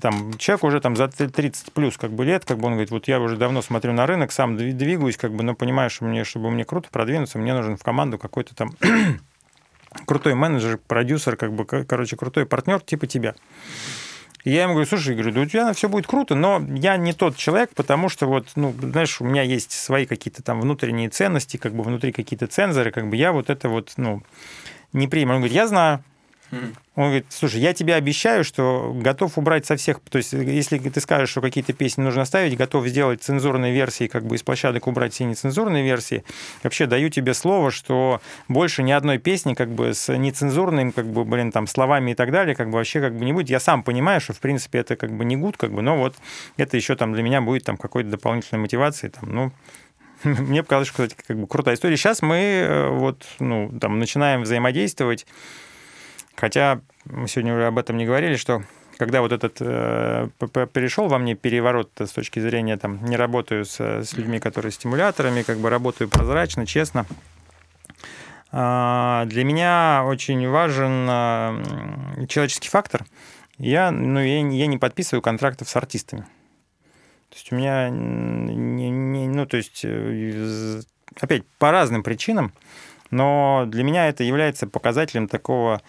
там, человек уже там за 30 плюс как бы лет, как бы он говорит, вот я уже давно смотрю на рынок, сам двигаюсь, как бы, но понимаю, что мне, чтобы мне круто продвинуться, мне нужен в команду какой-то там крутой менеджер, продюсер, как бы, короче, крутой партнер типа тебя. И я ему говорю, слушай, говорю, да у тебя все будет круто, но я не тот человек, потому что вот, ну, знаешь, у меня есть свои какие-то там внутренние ценности, как бы внутри какие-то цензоры, как бы я вот это вот, ну, не приму. Он говорит, я знаю, он говорит, слушай, я тебе обещаю, что готов убрать со всех... То есть, если ты скажешь, что какие-то песни нужно оставить, готов сделать цензурные версии, как бы из площадок убрать все нецензурные версии. Вообще даю тебе слово, что больше ни одной песни как бы с нецензурными, как бы, блин, там, словами и так далее, как бы вообще как бы не будет. Я сам понимаю, что, в принципе, это как бы не гуд, как бы, но вот это еще там для меня будет там какой-то дополнительной мотивации, там, ну, мне показалось, что, кстати, как бы крутая история. Сейчас мы э, вот, ну, там, начинаем взаимодействовать Хотя мы сегодня уже об этом не говорили, что когда вот этот э, перешел во мне переворот с точки зрения, там, не работаю с, с людьми, которые стимуляторами, как бы работаю прозрачно, честно, э, для меня очень важен э, человеческий фактор. Я, ну, я, я не подписываю контрактов с артистами. То есть у меня, не, не, ну, то есть, э, опять, по разным причинам, но для меня это является показателем такого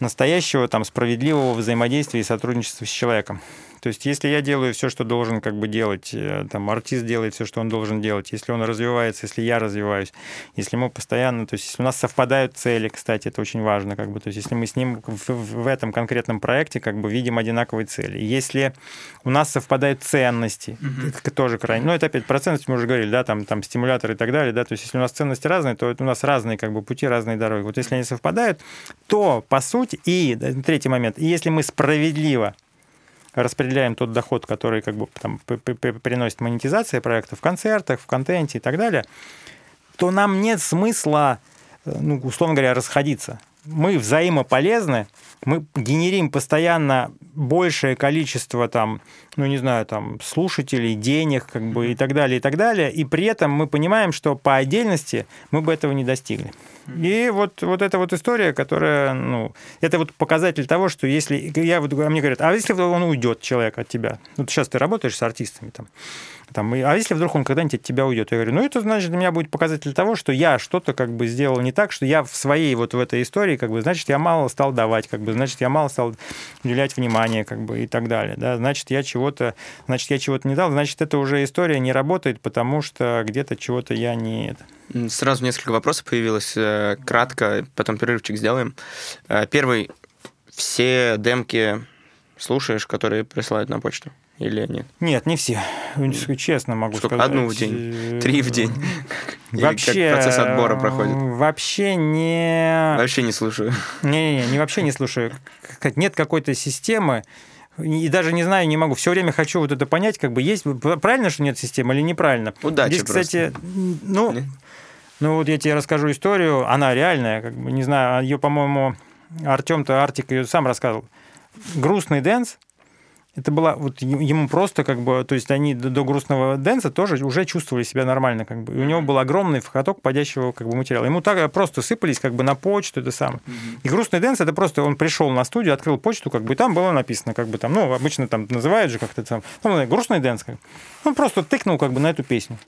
настоящего там справедливого взаимодействия и сотрудничества с человеком. То есть, если я делаю все, что должен как бы делать, э, там, артист делает все, что он должен делать, если он развивается, если я развиваюсь, если мы постоянно, то есть, если у нас совпадают цели, кстати, это очень важно, как бы, то есть, если мы с ним в, в этом конкретном проекте как бы видим одинаковые цели, если у нас совпадают ценности, mm-hmm. это тоже крайне, ну, это опять про ценности мы уже говорили, да, там, там, стимуляторы и так далее, да, то есть, если у нас ценности разные, то у нас разные как бы пути, разные дороги. Вот если они совпадают, то, по сути, и третий момент, если мы справедливо распределяем тот доход, который как бы там приносит монетизация проекта в концертах, в контенте и так далее, то нам нет смысла, э, ну, условно говоря, расходиться. Мы взаимополезны, мы генерим постоянно большее количество там, ну не знаю, там слушателей, денег, как бы и так далее, и так далее, и при этом мы понимаем, что по отдельности мы бы этого не достигли. И вот, вот эта вот история, которая, ну, это вот показатель того, что если, я вот, а мне говорят, а если он уйдет, человек, от тебя? Вот сейчас ты работаешь с артистами там, там, а если вдруг он когда-нибудь от тебя уйдет? Я говорю, ну, это значит для меня будет показатель того, что я что-то как бы сделал не так, что я в своей вот в этой истории, как бы, значит, я мало стал давать, как бы, значит, я мало стал уделять внимание, как бы, и так далее, да, значит, я чего-то, значит, я чего-то не дал, значит, это уже история не работает, потому что где-то чего-то я не... Сразу несколько вопросов появилось, э, кратко, потом перерывчик сделаем. Э, первый, все демки слушаешь, которые присылают на почту? Или нет? Нет, не все. Честно могу Сколько? сказать. Одну в день? Три в день? Вообще, как процесс отбора проходит? Вообще не... Вообще не слушаю. Не-не-не, не вообще не слушаю. Нет какой-то системы, и даже не знаю, не могу. Все время хочу вот это понять, как бы есть правильно, что нет системы или неправильно. Удачи Здесь, кстати, ну, ну вот я тебе расскажу историю, она реальная, как бы не знаю, ее, по-моему, Артем-то Артик ее сам рассказывал. Грустный дэнс, это было вот ему просто как бы, то есть они до, до грустного дэнса тоже уже чувствовали себя нормально, как бы. И у него был огромный поток входящего как бы материала. Ему так просто сыпались как бы на почту это самое. И грустный дэнс это просто он пришел на студию, открыл почту, как бы и там было написано, как бы там, ну обычно там называют же как-то там, ну грустный дэнс, как. Он просто тыкнул как бы на эту песню.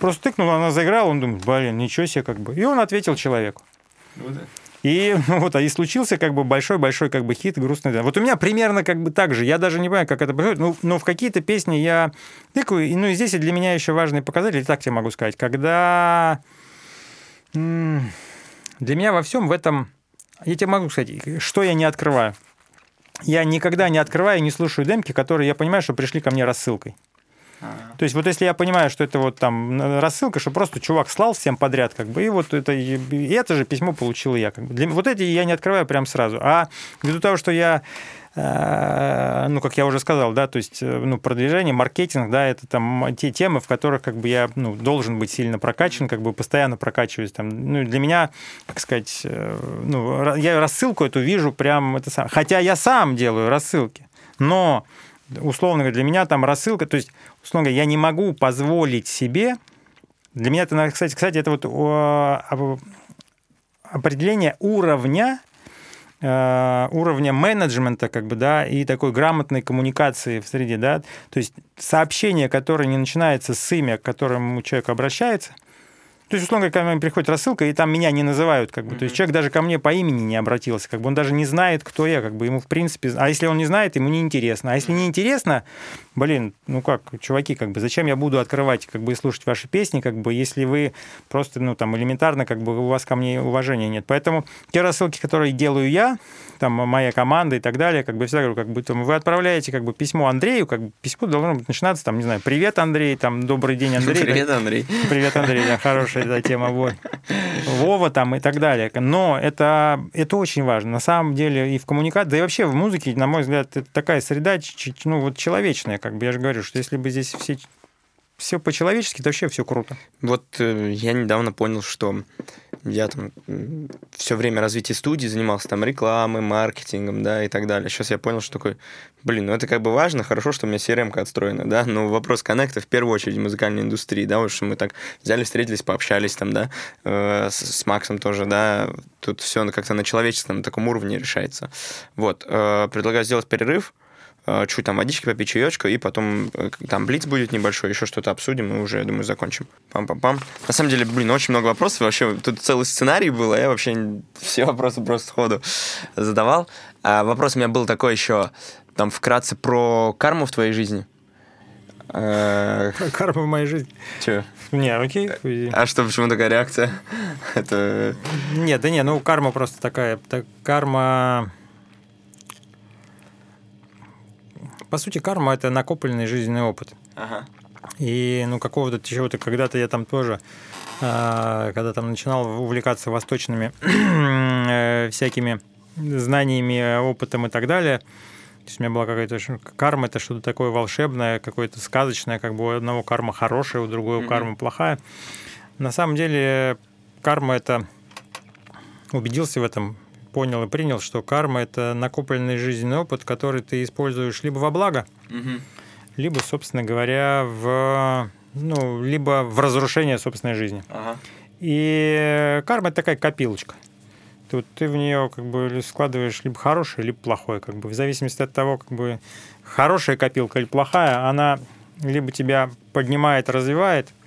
Просто тыкнул, она заиграла, он думает, блин, ничего себе как бы. И он ответил человеку. Вот это. И вот, а и случился как бы большой-большой как бы хит «Грустный дэнс». Вот у меня примерно как бы так же. Я даже не понимаю, как это происходит, но, но в какие-то песни я тыкаю. Ну и здесь для меня еще важный показатель, так тебе могу сказать, когда... Для меня во всем в этом... Я тебе могу сказать, что я не открываю. Я никогда не открываю и не слушаю демки, которые я понимаю, что пришли ко мне рассылкой. То есть вот если я понимаю, что это вот там рассылка, что просто чувак слал всем подряд, как бы, и вот это, и это же письмо получил я. Как бы. Для, вот эти я не открываю прям сразу. А ввиду того, что я э, ну, как я уже сказал, да, то есть, э, ну, продвижение, маркетинг, да, это там те темы, в которых, как бы, я, ну, должен быть сильно прокачан, как бы, постоянно прокачиваюсь, там, ну, для меня, как сказать, э, ну, я рассылку эту вижу прям, это сам, хотя я сам делаю рассылки, но условно говоря, для меня там рассылка, то есть, условно говоря, я не могу позволить себе, для меня это, кстати, кстати это вот определение уровня э, уровня менеджмента, как бы, да, и такой грамотной коммуникации в среде, да, то есть сообщение, которое не начинается с имя, к которому человек обращается – то есть, условно ко мне приходит рассылка, и там меня не называют, как бы. Mm-hmm. То есть человек даже ко мне по имени не обратился, как бы он даже не знает, кто я, как бы ему в принципе. А если он не знает, ему не интересно. А если не интересно, блин, ну как, чуваки, как бы, зачем я буду открывать, как бы, и слушать ваши песни, как бы, если вы просто, ну там элементарно, как бы у вас ко мне уважения нет. Поэтому те рассылки, которые делаю я, там моя команда и так далее, как бы всегда говорю, как бы там, вы отправляете как бы письмо Андрею, как бы письмо должно начинаться там, не знаю, привет Андрей, там добрый день Андрей. Привет Андрей. Привет Андрей, да, хороший эта тема, вот. Вова там и так далее. Но это, это очень важно. На самом деле и в коммуникации, да и вообще в музыке, на мой взгляд, это такая среда, ну, вот человечная, как бы я же говорю, что если бы здесь все все по-человечески, то вообще все круто. Вот э, я недавно понял, что я там все время развития студии занимался там рекламой, маркетингом, да, и так далее. Сейчас я понял, что такой, блин, ну это как бы важно, хорошо, что у меня CRM отстроена, да, но вопрос коннекта в первую очередь в музыкальной индустрии, да, вот что мы так взяли, встретились, пообщались там, да, э, с, с Максом тоже, да, тут все как-то на человеческом на таком уровне решается. Вот, э, предлагаю сделать перерыв, чуть там водички попить, чаечка, и потом э, там блиц будет небольшой, еще что-то обсудим, и уже, я думаю, закончим. Пам-пам-пам. На самом деле, блин, очень много вопросов. Вообще, тут целый сценарий был, а я вообще все вопросы просто сходу задавал. А вопрос у меня был такой еще, там, вкратце про карму в твоей жизни. Э, карма в моей жизни. Че? Не, окей. А что, почему такая реакция? Это... Нет, да не, ну карма просто такая. Так, карма по сути, карма – это накопленный жизненный опыт. Ага. И ну какого-то чего-то, когда-то я там тоже, а, когда там начинал увлекаться восточными э, всякими знаниями, опытом и так далее, то есть у меня была какая-то карма, это что-то такое волшебное, какое-то сказочное, как бы у одного карма хорошая, у другого mm-hmm. карма плохая. На самом деле карма это убедился в этом понял и принял, что карма – это накопленный жизненный опыт, который ты используешь либо во благо, угу. либо, собственно говоря, в, ну, либо в разрушение собственной жизни. Ага. И карма – это такая копилочка. Тут ты в нее как бы складываешь либо хорошее, либо плохое. Как бы, в зависимости от того, как бы хорошая копилка или плохая, она либо тебя поднимает, развивает –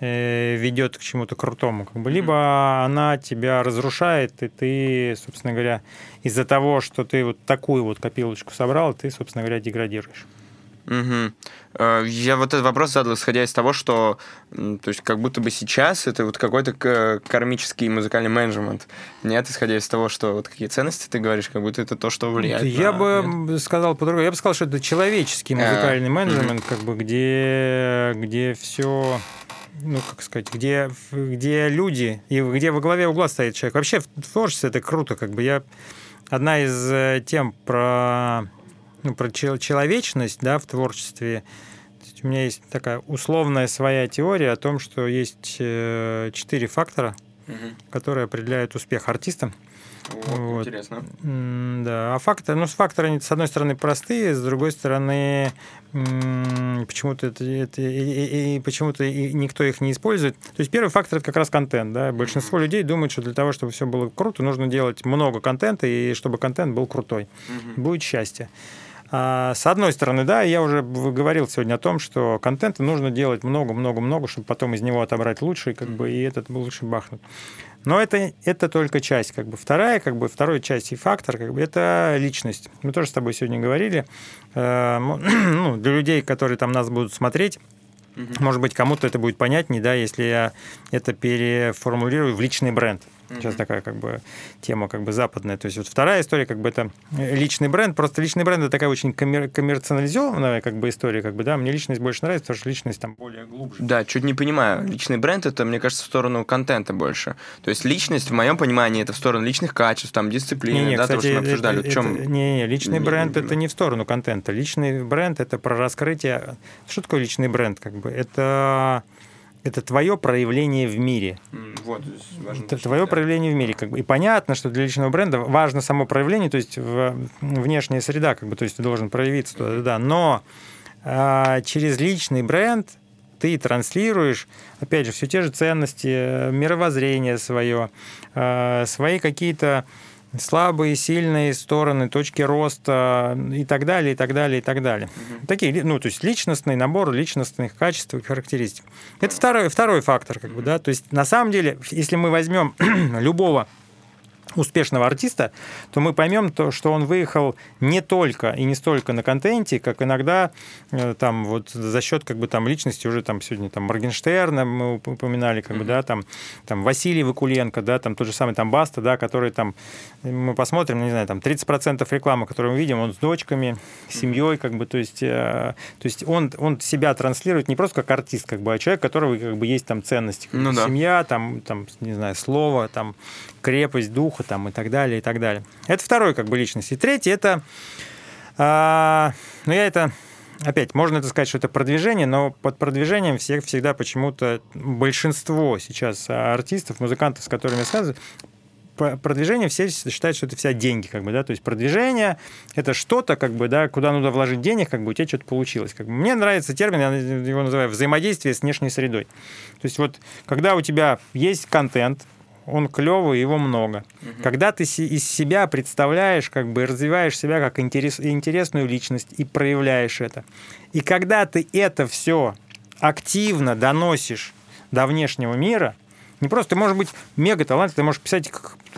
ведет к чему-то крутому, как бы, либо она тебя разрушает, и ты, собственно говоря, из-за того, что ты вот такую вот копилочку собрал, ты, собственно говоря, деградируешь. Угу. Я вот этот вопрос задал, исходя из того, что, то есть, как будто бы сейчас это вот какой-то кармический музыкальный менеджмент. Нет, исходя из того, что вот какие ценности ты говоришь, как будто это то, что влияет. Я на... бы нет? сказал по-другому. Я бы сказал, что это человеческий музыкальный а, менеджмент, угу. как бы, где, где все ну, как сказать, где, где люди, и где во главе угла стоит человек. Вообще в творчестве это круто, как бы я... Одна из э, тем про, ну, про человечность, да, в творчестве, у меня есть такая условная своя теория о том, что есть э, четыре фактора, угу. которые определяют успех артиста. Вот, Интересно. Да, а факторы, ну, факторы, с одной стороны, простые, с другой стороны, почему-то это, это и, и, почему-то никто их не использует. То есть первый фактор это как раз контент. Да? Большинство mm-hmm. людей думают, что для того, чтобы все было круто, нужно делать много контента, и чтобы контент был крутой. Mm-hmm. Будет счастье. А, с одной стороны, да, я уже говорил сегодня о том, что контента нужно делать много-много-много, чтобы потом из него отобрать лучший, как бы, и этот лучше бахнуть. Но это, это только часть. Как бы. Вторая, как бы, второй часть и фактор как бы, это личность. Мы тоже с тобой сегодня говорили. Э, ну, для людей, которые там нас будут смотреть, может быть, кому-то это будет понятнее, да, если я это переформулирую в личный бренд. Сейчас такая как бы тема как бы западная. То есть вот вторая история как бы это личный бренд. Просто личный бренд это такая очень коммер- коммерциализованная как бы история, как бы да. Мне личность больше нравится, потому что личность там более глубже. Да, чуть не понимаю. Личный бренд это, мне кажется, в сторону контента больше. То есть личность в моем понимании это в сторону личных качеств, там дисциплины, не, не, да, кстати, то, что мы обсуждали. Это, в чем? Это, не, не, личный не, бренд не, это не в сторону контента. Личный бренд это про раскрытие. Что такое личный бренд, как бы? Это это твое проявление в мире. Вот, это твое да. проявление в мире. Как бы. И понятно, что для личного бренда важно само проявление, то есть внешняя среда, как бы, то есть ты должен проявиться туда, да. Но а, через личный бренд ты транслируешь, опять же, все те же ценности, мировоззрение свое, а, свои какие-то слабые, сильные стороны, точки роста и так далее, и так далее, и так далее. Угу. Такие, ну, то есть личностный набор личностных качеств и характеристик. Это второй, второй фактор, как бы, да, то есть на самом деле, если мы возьмем любого успешного артиста, то мы поймем то, что он выехал не только и не столько на контенте, как иногда э, там вот за счет как бы там личности уже там сегодня там Моргенштерна мы упоминали, как бы, да, там, там Василий Вакуленко, да, там тот же самый там Баста, да, который там, мы посмотрим, не знаю, там 30% рекламы, которую мы видим, он с дочками, с семьей, как бы, то есть, э, то есть он, он себя транслирует не просто как артист, как бы, а человек, у которого как бы есть там ценности, как ну, да. семья, там, там, не знаю, слово, там, крепость духа там, и так далее, и так далее. Это второй как бы личность. И третий это, а, ну я это, опять, можно это сказать, что это продвижение, но под продвижением всех всегда почему-то большинство сейчас артистов, музыкантов, с которыми я связываюсь, продвижение все считают, что это вся деньги, как бы, да, то есть продвижение это что-то, как бы, да, куда нужно вложить денег, как бы у тебя что-то получилось. Как бы. Мне нравится термин, я его называю взаимодействие с внешней средой. То есть вот, когда у тебя есть контент, он клевый, его много. Угу. Когда ты из себя представляешь, как бы развиваешь себя как интерес, интересную личность и проявляешь это. И когда ты это все активно доносишь до внешнего мира, не просто, ты можешь быть мега талант, ты можешь писать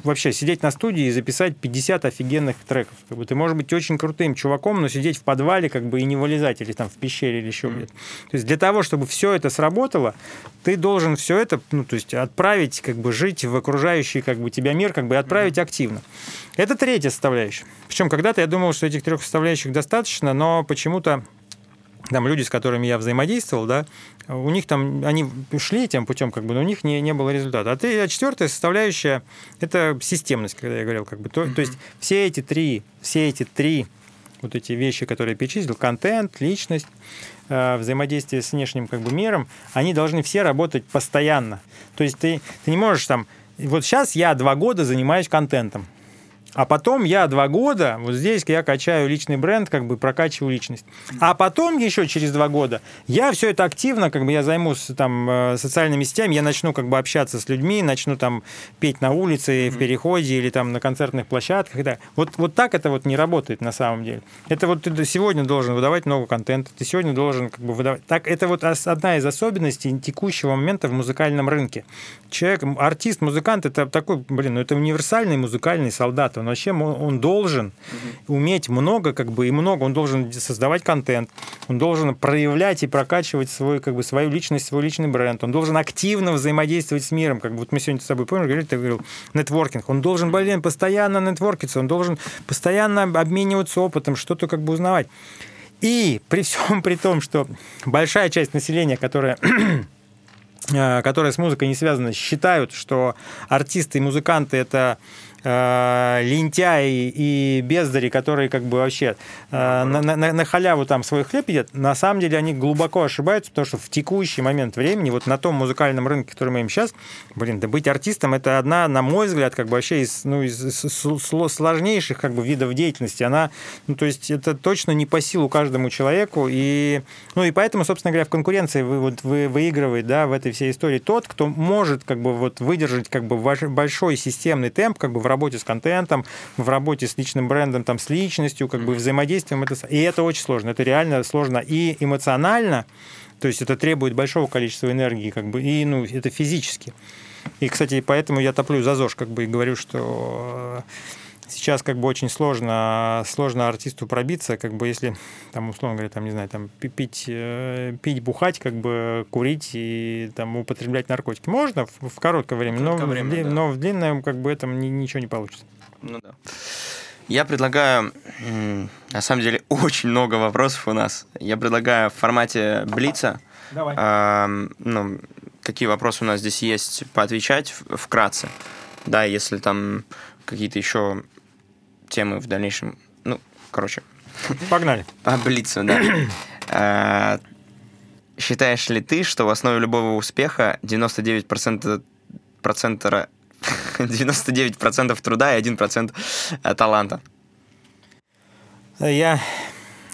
вообще сидеть на студии и записать 50 офигенных треков. Как бы ты можешь быть очень крутым чуваком, но сидеть в подвале как бы и не вылезать, или там в пещере, или еще mm-hmm. где-то. То есть для того, чтобы все это сработало, ты должен все это, ну, то есть отправить, как бы жить в окружающий как бы тебя мир, как бы отправить mm-hmm. активно. Это третья составляющая. Причем когда-то я думал, что этих трех составляющих достаточно, но почему-то там люди, с которыми я взаимодействовал, да, у них там, они шли тем путем, как бы, но у них не, не было результата. А, ты, а четвертая составляющая – это системность, когда я говорил, как бы, то, mm-hmm. то есть все эти три, все эти три вот эти вещи, которые я перечислил, контент, личность, э, взаимодействие с внешним как бы миром, они должны все работать постоянно. То есть ты, ты не можешь там, вот сейчас я два года занимаюсь контентом, а потом я два года, вот здесь я качаю личный бренд, как бы прокачиваю личность. А потом еще через два года я все это активно, как бы я займусь там э, социальными сетями, я начну как бы общаться с людьми, начну там петь на улице, в переходе или там на концертных площадках. Да. Вот, вот так это вот не работает на самом деле. Это вот ты сегодня должен выдавать много контента, ты сегодня должен как бы выдавать. Так, это вот одна из особенностей текущего момента в музыкальном рынке. Человек, артист, музыкант, это такой, блин, ну это универсальный музыкальный солдат он вообще он должен угу. уметь много, как бы, и много, он должен создавать контент, он должен проявлять и прокачивать свой, как бы, свою личность, свой личный бренд, он должен активно взаимодействовать с миром, как бы, вот мы сегодня с тобой, помнишь, говорили, ты говорил, нетворкинг, он должен, блин, постоянно нетворкиться, он должен постоянно обмениваться опытом, что-то как бы узнавать. И при всем при том, что большая часть населения, которая э, которые с музыкой не связаны, считают, что артисты и музыканты это э, лентяи и бездари, которые как бы вообще э, на, на, на халяву там свой хлеб едят, на самом деле они глубоко ошибаются, потому что в текущий момент времени, вот на том музыкальном рынке, который мы им сейчас, блин, да быть артистом это одна, на мой взгляд, как бы вообще из, ну, из сложнейших как бы видов деятельности. Она, ну, то есть это точно не по силу каждому человеку. И, ну, и поэтому, собственно говоря, в конкуренции вы, вот, вы, выигрывает да, в этой всей истории тот, кто может как бы вот выдержать как бы большой системный темп как бы в работе с контентом, в работе с личным брендом, там, с личностью, как бы взаимодействием. Это, и это очень сложно. Это реально сложно и эмоционально, то есть это требует большого количества энергии, как бы, и ну, это физически. И, кстати, поэтому я топлю за ЗОЖ, как бы, и говорю, что сейчас как бы очень сложно, сложно артисту пробиться, как бы если, там, условно говоря, там, не знаю, там, пить, э, пить, бухать, как бы курить и там употреблять наркотики. Можно в, в короткое время, но, время в, да. но в длинном как бы этом ни, ничего не получится. Ну да. Я предлагаю, на самом деле, очень много вопросов у нас. Я предлагаю в формате Блица. Давай. Э, ну, какие вопросы у нас здесь есть, поотвечать вкратце. Да, если там какие-то еще темы в дальнейшем. Ну, короче. Погнали. По Блицу, да. А, считаешь ли ты, что в основе любого успеха 99% процента 99% труда и 1% э, таланта? Я,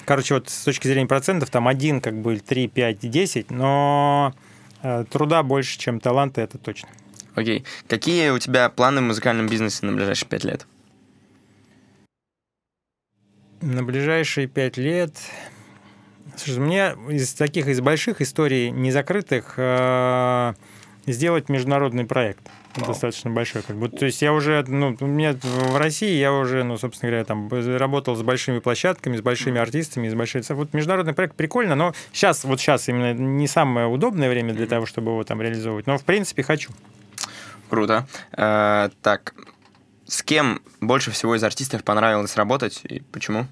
короче, вот с точки зрения процентов, там 1, как бы 3, 5, 10, но э, труда больше, чем таланта, это точно. Окей. Какие у тебя планы в музыкальном бизнесе на ближайшие 5 лет? На ближайшие 5 лет... Слушай, мне из таких, из больших историй незакрытых э, сделать международный проект. Wow. Достаточно большой. Как бы. То есть я уже, ну, у меня в России я уже, ну, собственно говоря, там работал с большими площадками, с большими артистами, с большими... Вот международный проект прикольно, но сейчас, вот сейчас именно не самое удобное время для того, чтобы его там реализовывать. Но, в принципе, хочу. Круто. Э, так, с кем больше всего из артистов понравилось работать и почему?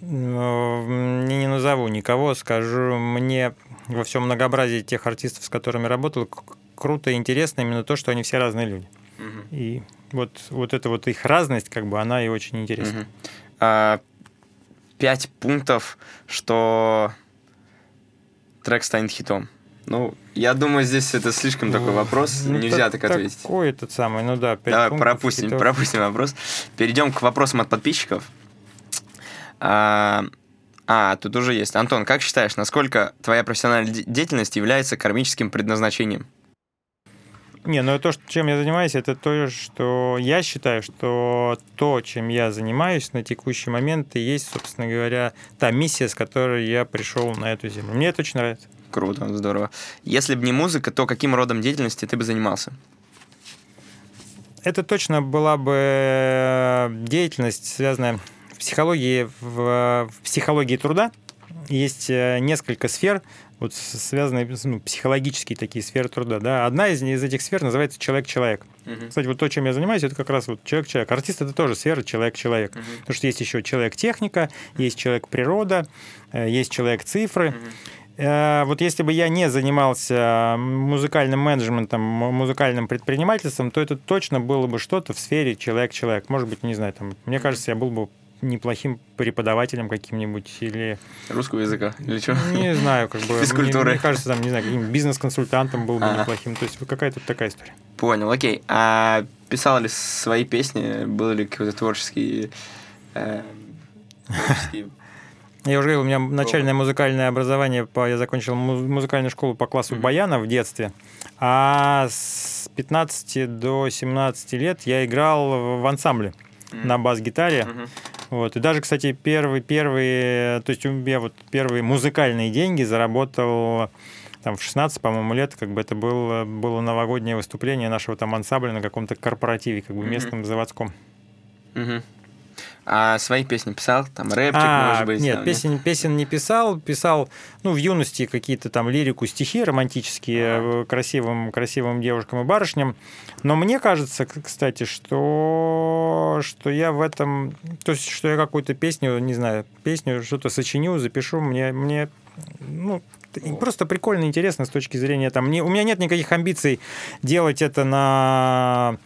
Ну, не назову никого, скажу, мне во всем многообразии тех артистов, с которыми работал, круто и интересно именно то, что они все разные люди. Угу. И вот, вот эта вот их разность, как бы, она и очень интересна. Угу. А, пять пунктов, что трек станет хитом. Ну, я думаю, здесь это слишком такой вопрос, ну, нельзя так, так ответить. Какой этот самый, ну да, Давай пропустим, хитов. пропустим вопрос. Перейдем к вопросам от подписчиков. А, а, тут уже есть. Антон, как считаешь, насколько твоя профессиональная деятельность является кармическим предназначением? Не, ну то, чем я занимаюсь, это то, что я считаю, что то, чем я занимаюсь на текущий момент, и есть, собственно говоря, та миссия, с которой я пришел на эту землю. Мне это очень нравится. Круто, здорово. Если бы не музыка, то каким родом деятельности ты бы занимался? Это точно была бы деятельность, связанная в психологии, в, в психологии труда есть э, несколько сфер, вот связанные ну, психологические такие сферы труда. Да? Одна из, из этих сфер называется человек-человек. Uh-huh. Кстати, вот то, чем я занимаюсь, это как раз вот человек-человек. Артист это тоже сфера человек-человек. Uh-huh. Потому что есть еще человек-техника, есть человек-природа, э, есть человек-цифры. Uh-huh. Вот если бы я не занимался музыкальным менеджментом, музыкальным предпринимательством, то это точно было бы что-то в сфере человек-человек. Может быть, не знаю, там, мне кажется, я был бы неплохим преподавателем каким-нибудь или... Русского языка или что? Не знаю, как бы... Физкультуры. Мне, мне кажется, там, не знаю, каким бизнес-консультантом был бы ага. неплохим. То есть какая-то такая история. Понял, окей. А писал ли свои песни? Был ли какой-то творческий... Э, творческий я уже говорил, у меня начальное музыкальное образование, по, я закончил музыкальную школу по классу баяна в детстве, а с 15 до 17 лет я играл в ансамбле на бас-гитаре. Вот. И даже, кстати, первые, первые, то есть у меня вот первые музыкальные деньги заработал там в 16, по-моему, лет, как бы это было, было новогоднее выступление нашего там ансамбля на каком-то корпоративе, как бы местном, mm-hmm. заводском. Mm-hmm. А свои песни писал? Там рэпчик, а, может быть? Нет, там, песен, нет? песен не писал. Писал, ну, в юности какие-то там лирику, стихи романтические а. красивым, красивым девушкам и барышням. Но мне кажется, кстати, что, что я в этом... То есть, что я какую-то песню, не знаю, песню, что-то сочиню, запишу, мне, мне ну, просто прикольно, интересно с точки зрения там. Не, у меня нет никаких амбиций делать это на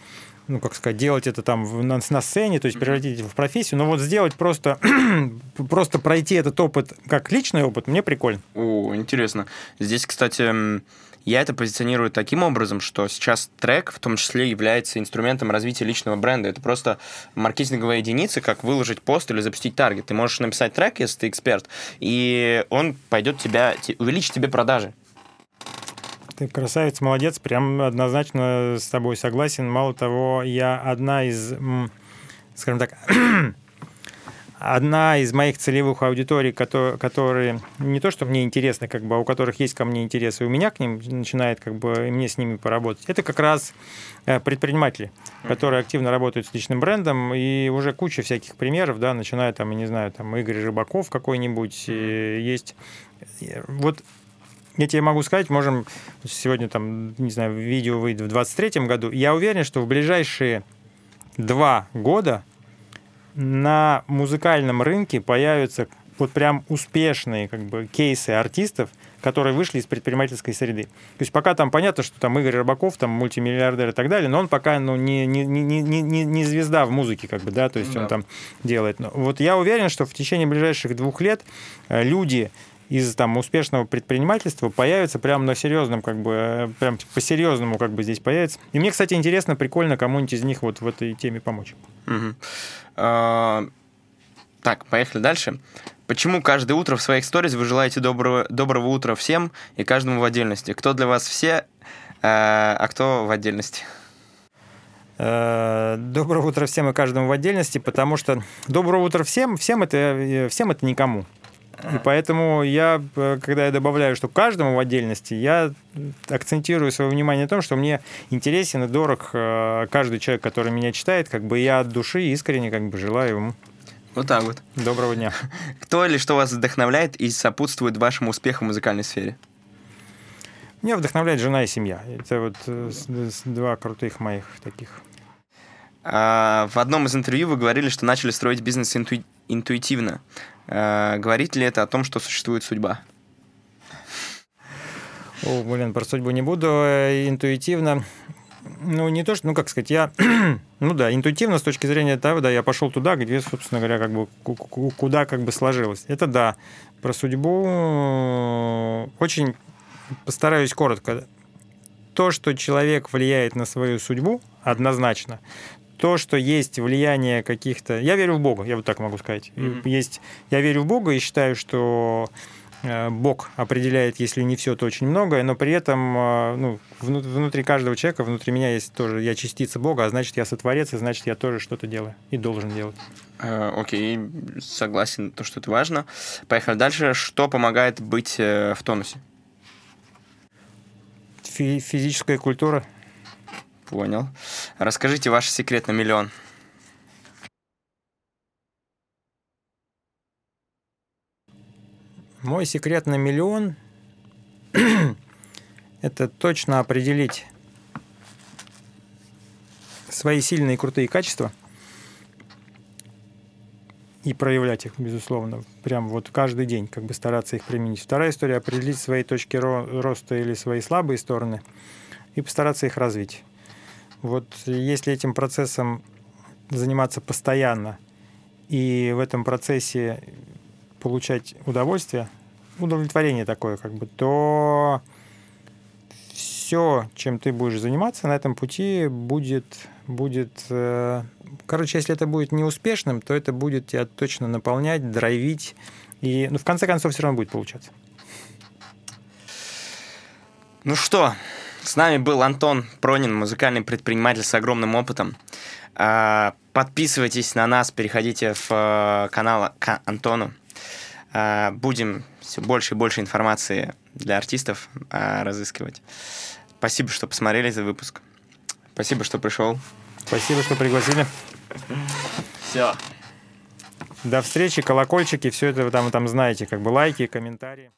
ну, как сказать, делать это там в, на, на сцене, то есть превратить это в профессию, но вот сделать просто, просто пройти этот опыт как личный опыт, мне прикольно. О, интересно. Здесь, кстати, я это позиционирую таким образом, что сейчас трек в том числе является инструментом развития личного бренда. Это просто маркетинговая единица, как выложить пост или запустить таргет. Ты можешь написать трек, если ты эксперт, и он пойдет тебя, увеличит тебе продажи. Ты красавец, молодец, прям однозначно с тобой согласен. Мало того, я одна из, скажем так, одна из моих целевых аудиторий, которые, которые не то, что мне интересны, как бы, а у которых есть ко мне интересы, и у меня к ним начинает как бы и мне с ними поработать. Это как раз э, предприниматели, которые активно работают с личным брендом, и уже куча всяких примеров, да, начиная там, я не знаю, там Игорь Рыбаков какой-нибудь, есть. Вот я тебе могу сказать, можем сегодня там, не знаю, видео выйдет в 23 году. Я уверен, что в ближайшие два года на музыкальном рынке появятся вот прям успешные как бы кейсы артистов, которые вышли из предпринимательской среды. То есть пока там понятно, что там Игорь Рыбаков, там мультимиллиардер и так далее, но он пока ну, не, не, не, не, не, звезда в музыке, как бы, да, то есть да. он там делает. Но вот я уверен, что в течение ближайших двух лет э, люди, из там успешного предпринимательства появится прям на серьезном, как бы, э, прям по-серьезному как бы здесь появится. И мне, кстати, интересно, прикольно кому-нибудь из них вот в этой теме помочь. Угу. А, так, поехали дальше. Почему каждое утро в своих сторис вы желаете доброго, доброго утра всем и каждому в отдельности? Кто для вас все, а, а кто в отдельности? Э, доброго утра всем и каждому в отдельности, потому что доброго утра всем, всем это, всем это никому. И поэтому я, э, когда я добавляю, что каждому в отдельности, я акцентирую свое внимание на том, что мне интересен и дорог э, каждый человек, который меня читает, как бы я от души искренне как бы желаю ему вот так вот. Доброго дня. Кто или что вас вдохновляет и сопутствует вашему успеху в музыкальной сфере? Меня вдохновляет жена и семья. Это вот э, два крутых моих таких. А, в одном из интервью вы говорили, что начали строить бизнес инту... интуитивно. Э, говорит ли это о том, что существует судьба? О, блин, про судьбу не буду. Э, интуитивно. Ну, не то, что, ну, как сказать, я, ну да, интуитивно с точки зрения того, да, я пошел туда, где, собственно говоря, как бы, куда как бы сложилось. Это да. Про судьбу э, очень постараюсь коротко. То, что человек влияет на свою судьбу, однозначно то, что есть влияние каких-то... Я верю в Бога, я вот так могу сказать. Mm-hmm. Есть... Я верю в Бога и считаю, что э, Бог определяет, если не все, то очень многое, но при этом э, ну, внутри каждого человека, внутри меня есть тоже, я частица Бога, а значит, я сотворец, и значит, я тоже что-то делаю и должен делать. Э, окей, okay, согласен, то, что это важно. Поехали дальше. Что помогает быть в тонусе? Физическая культура. Понял. Расскажите ваш секрет на миллион. Мой секрет на миллион – это точно определить свои сильные и крутые качества и проявлять их, безусловно, прям вот каждый день, как бы стараться их применить. Вторая история – определить свои точки роста или свои слабые стороны и постараться их развить. Вот если этим процессом заниматься постоянно и в этом процессе получать удовольствие, удовлетворение такое, как бы, то все, чем ты будешь заниматься на этом пути, будет, будет... Э, короче, если это будет неуспешным, то это будет тебя точно наполнять, драйвить, и ну, в конце концов все равно будет получаться. Ну что, с нами был Антон Пронин, музыкальный предприниматель с огромным опытом. А, подписывайтесь на нас, переходите в э, канал к Антону. А, будем все больше и больше информации для артистов а, разыскивать. Спасибо, что посмотрели этот выпуск. Спасибо, что пришел. Спасибо, что пригласили. Все. До встречи, колокольчики, все это вы там, там знаете, как бы лайки, комментарии.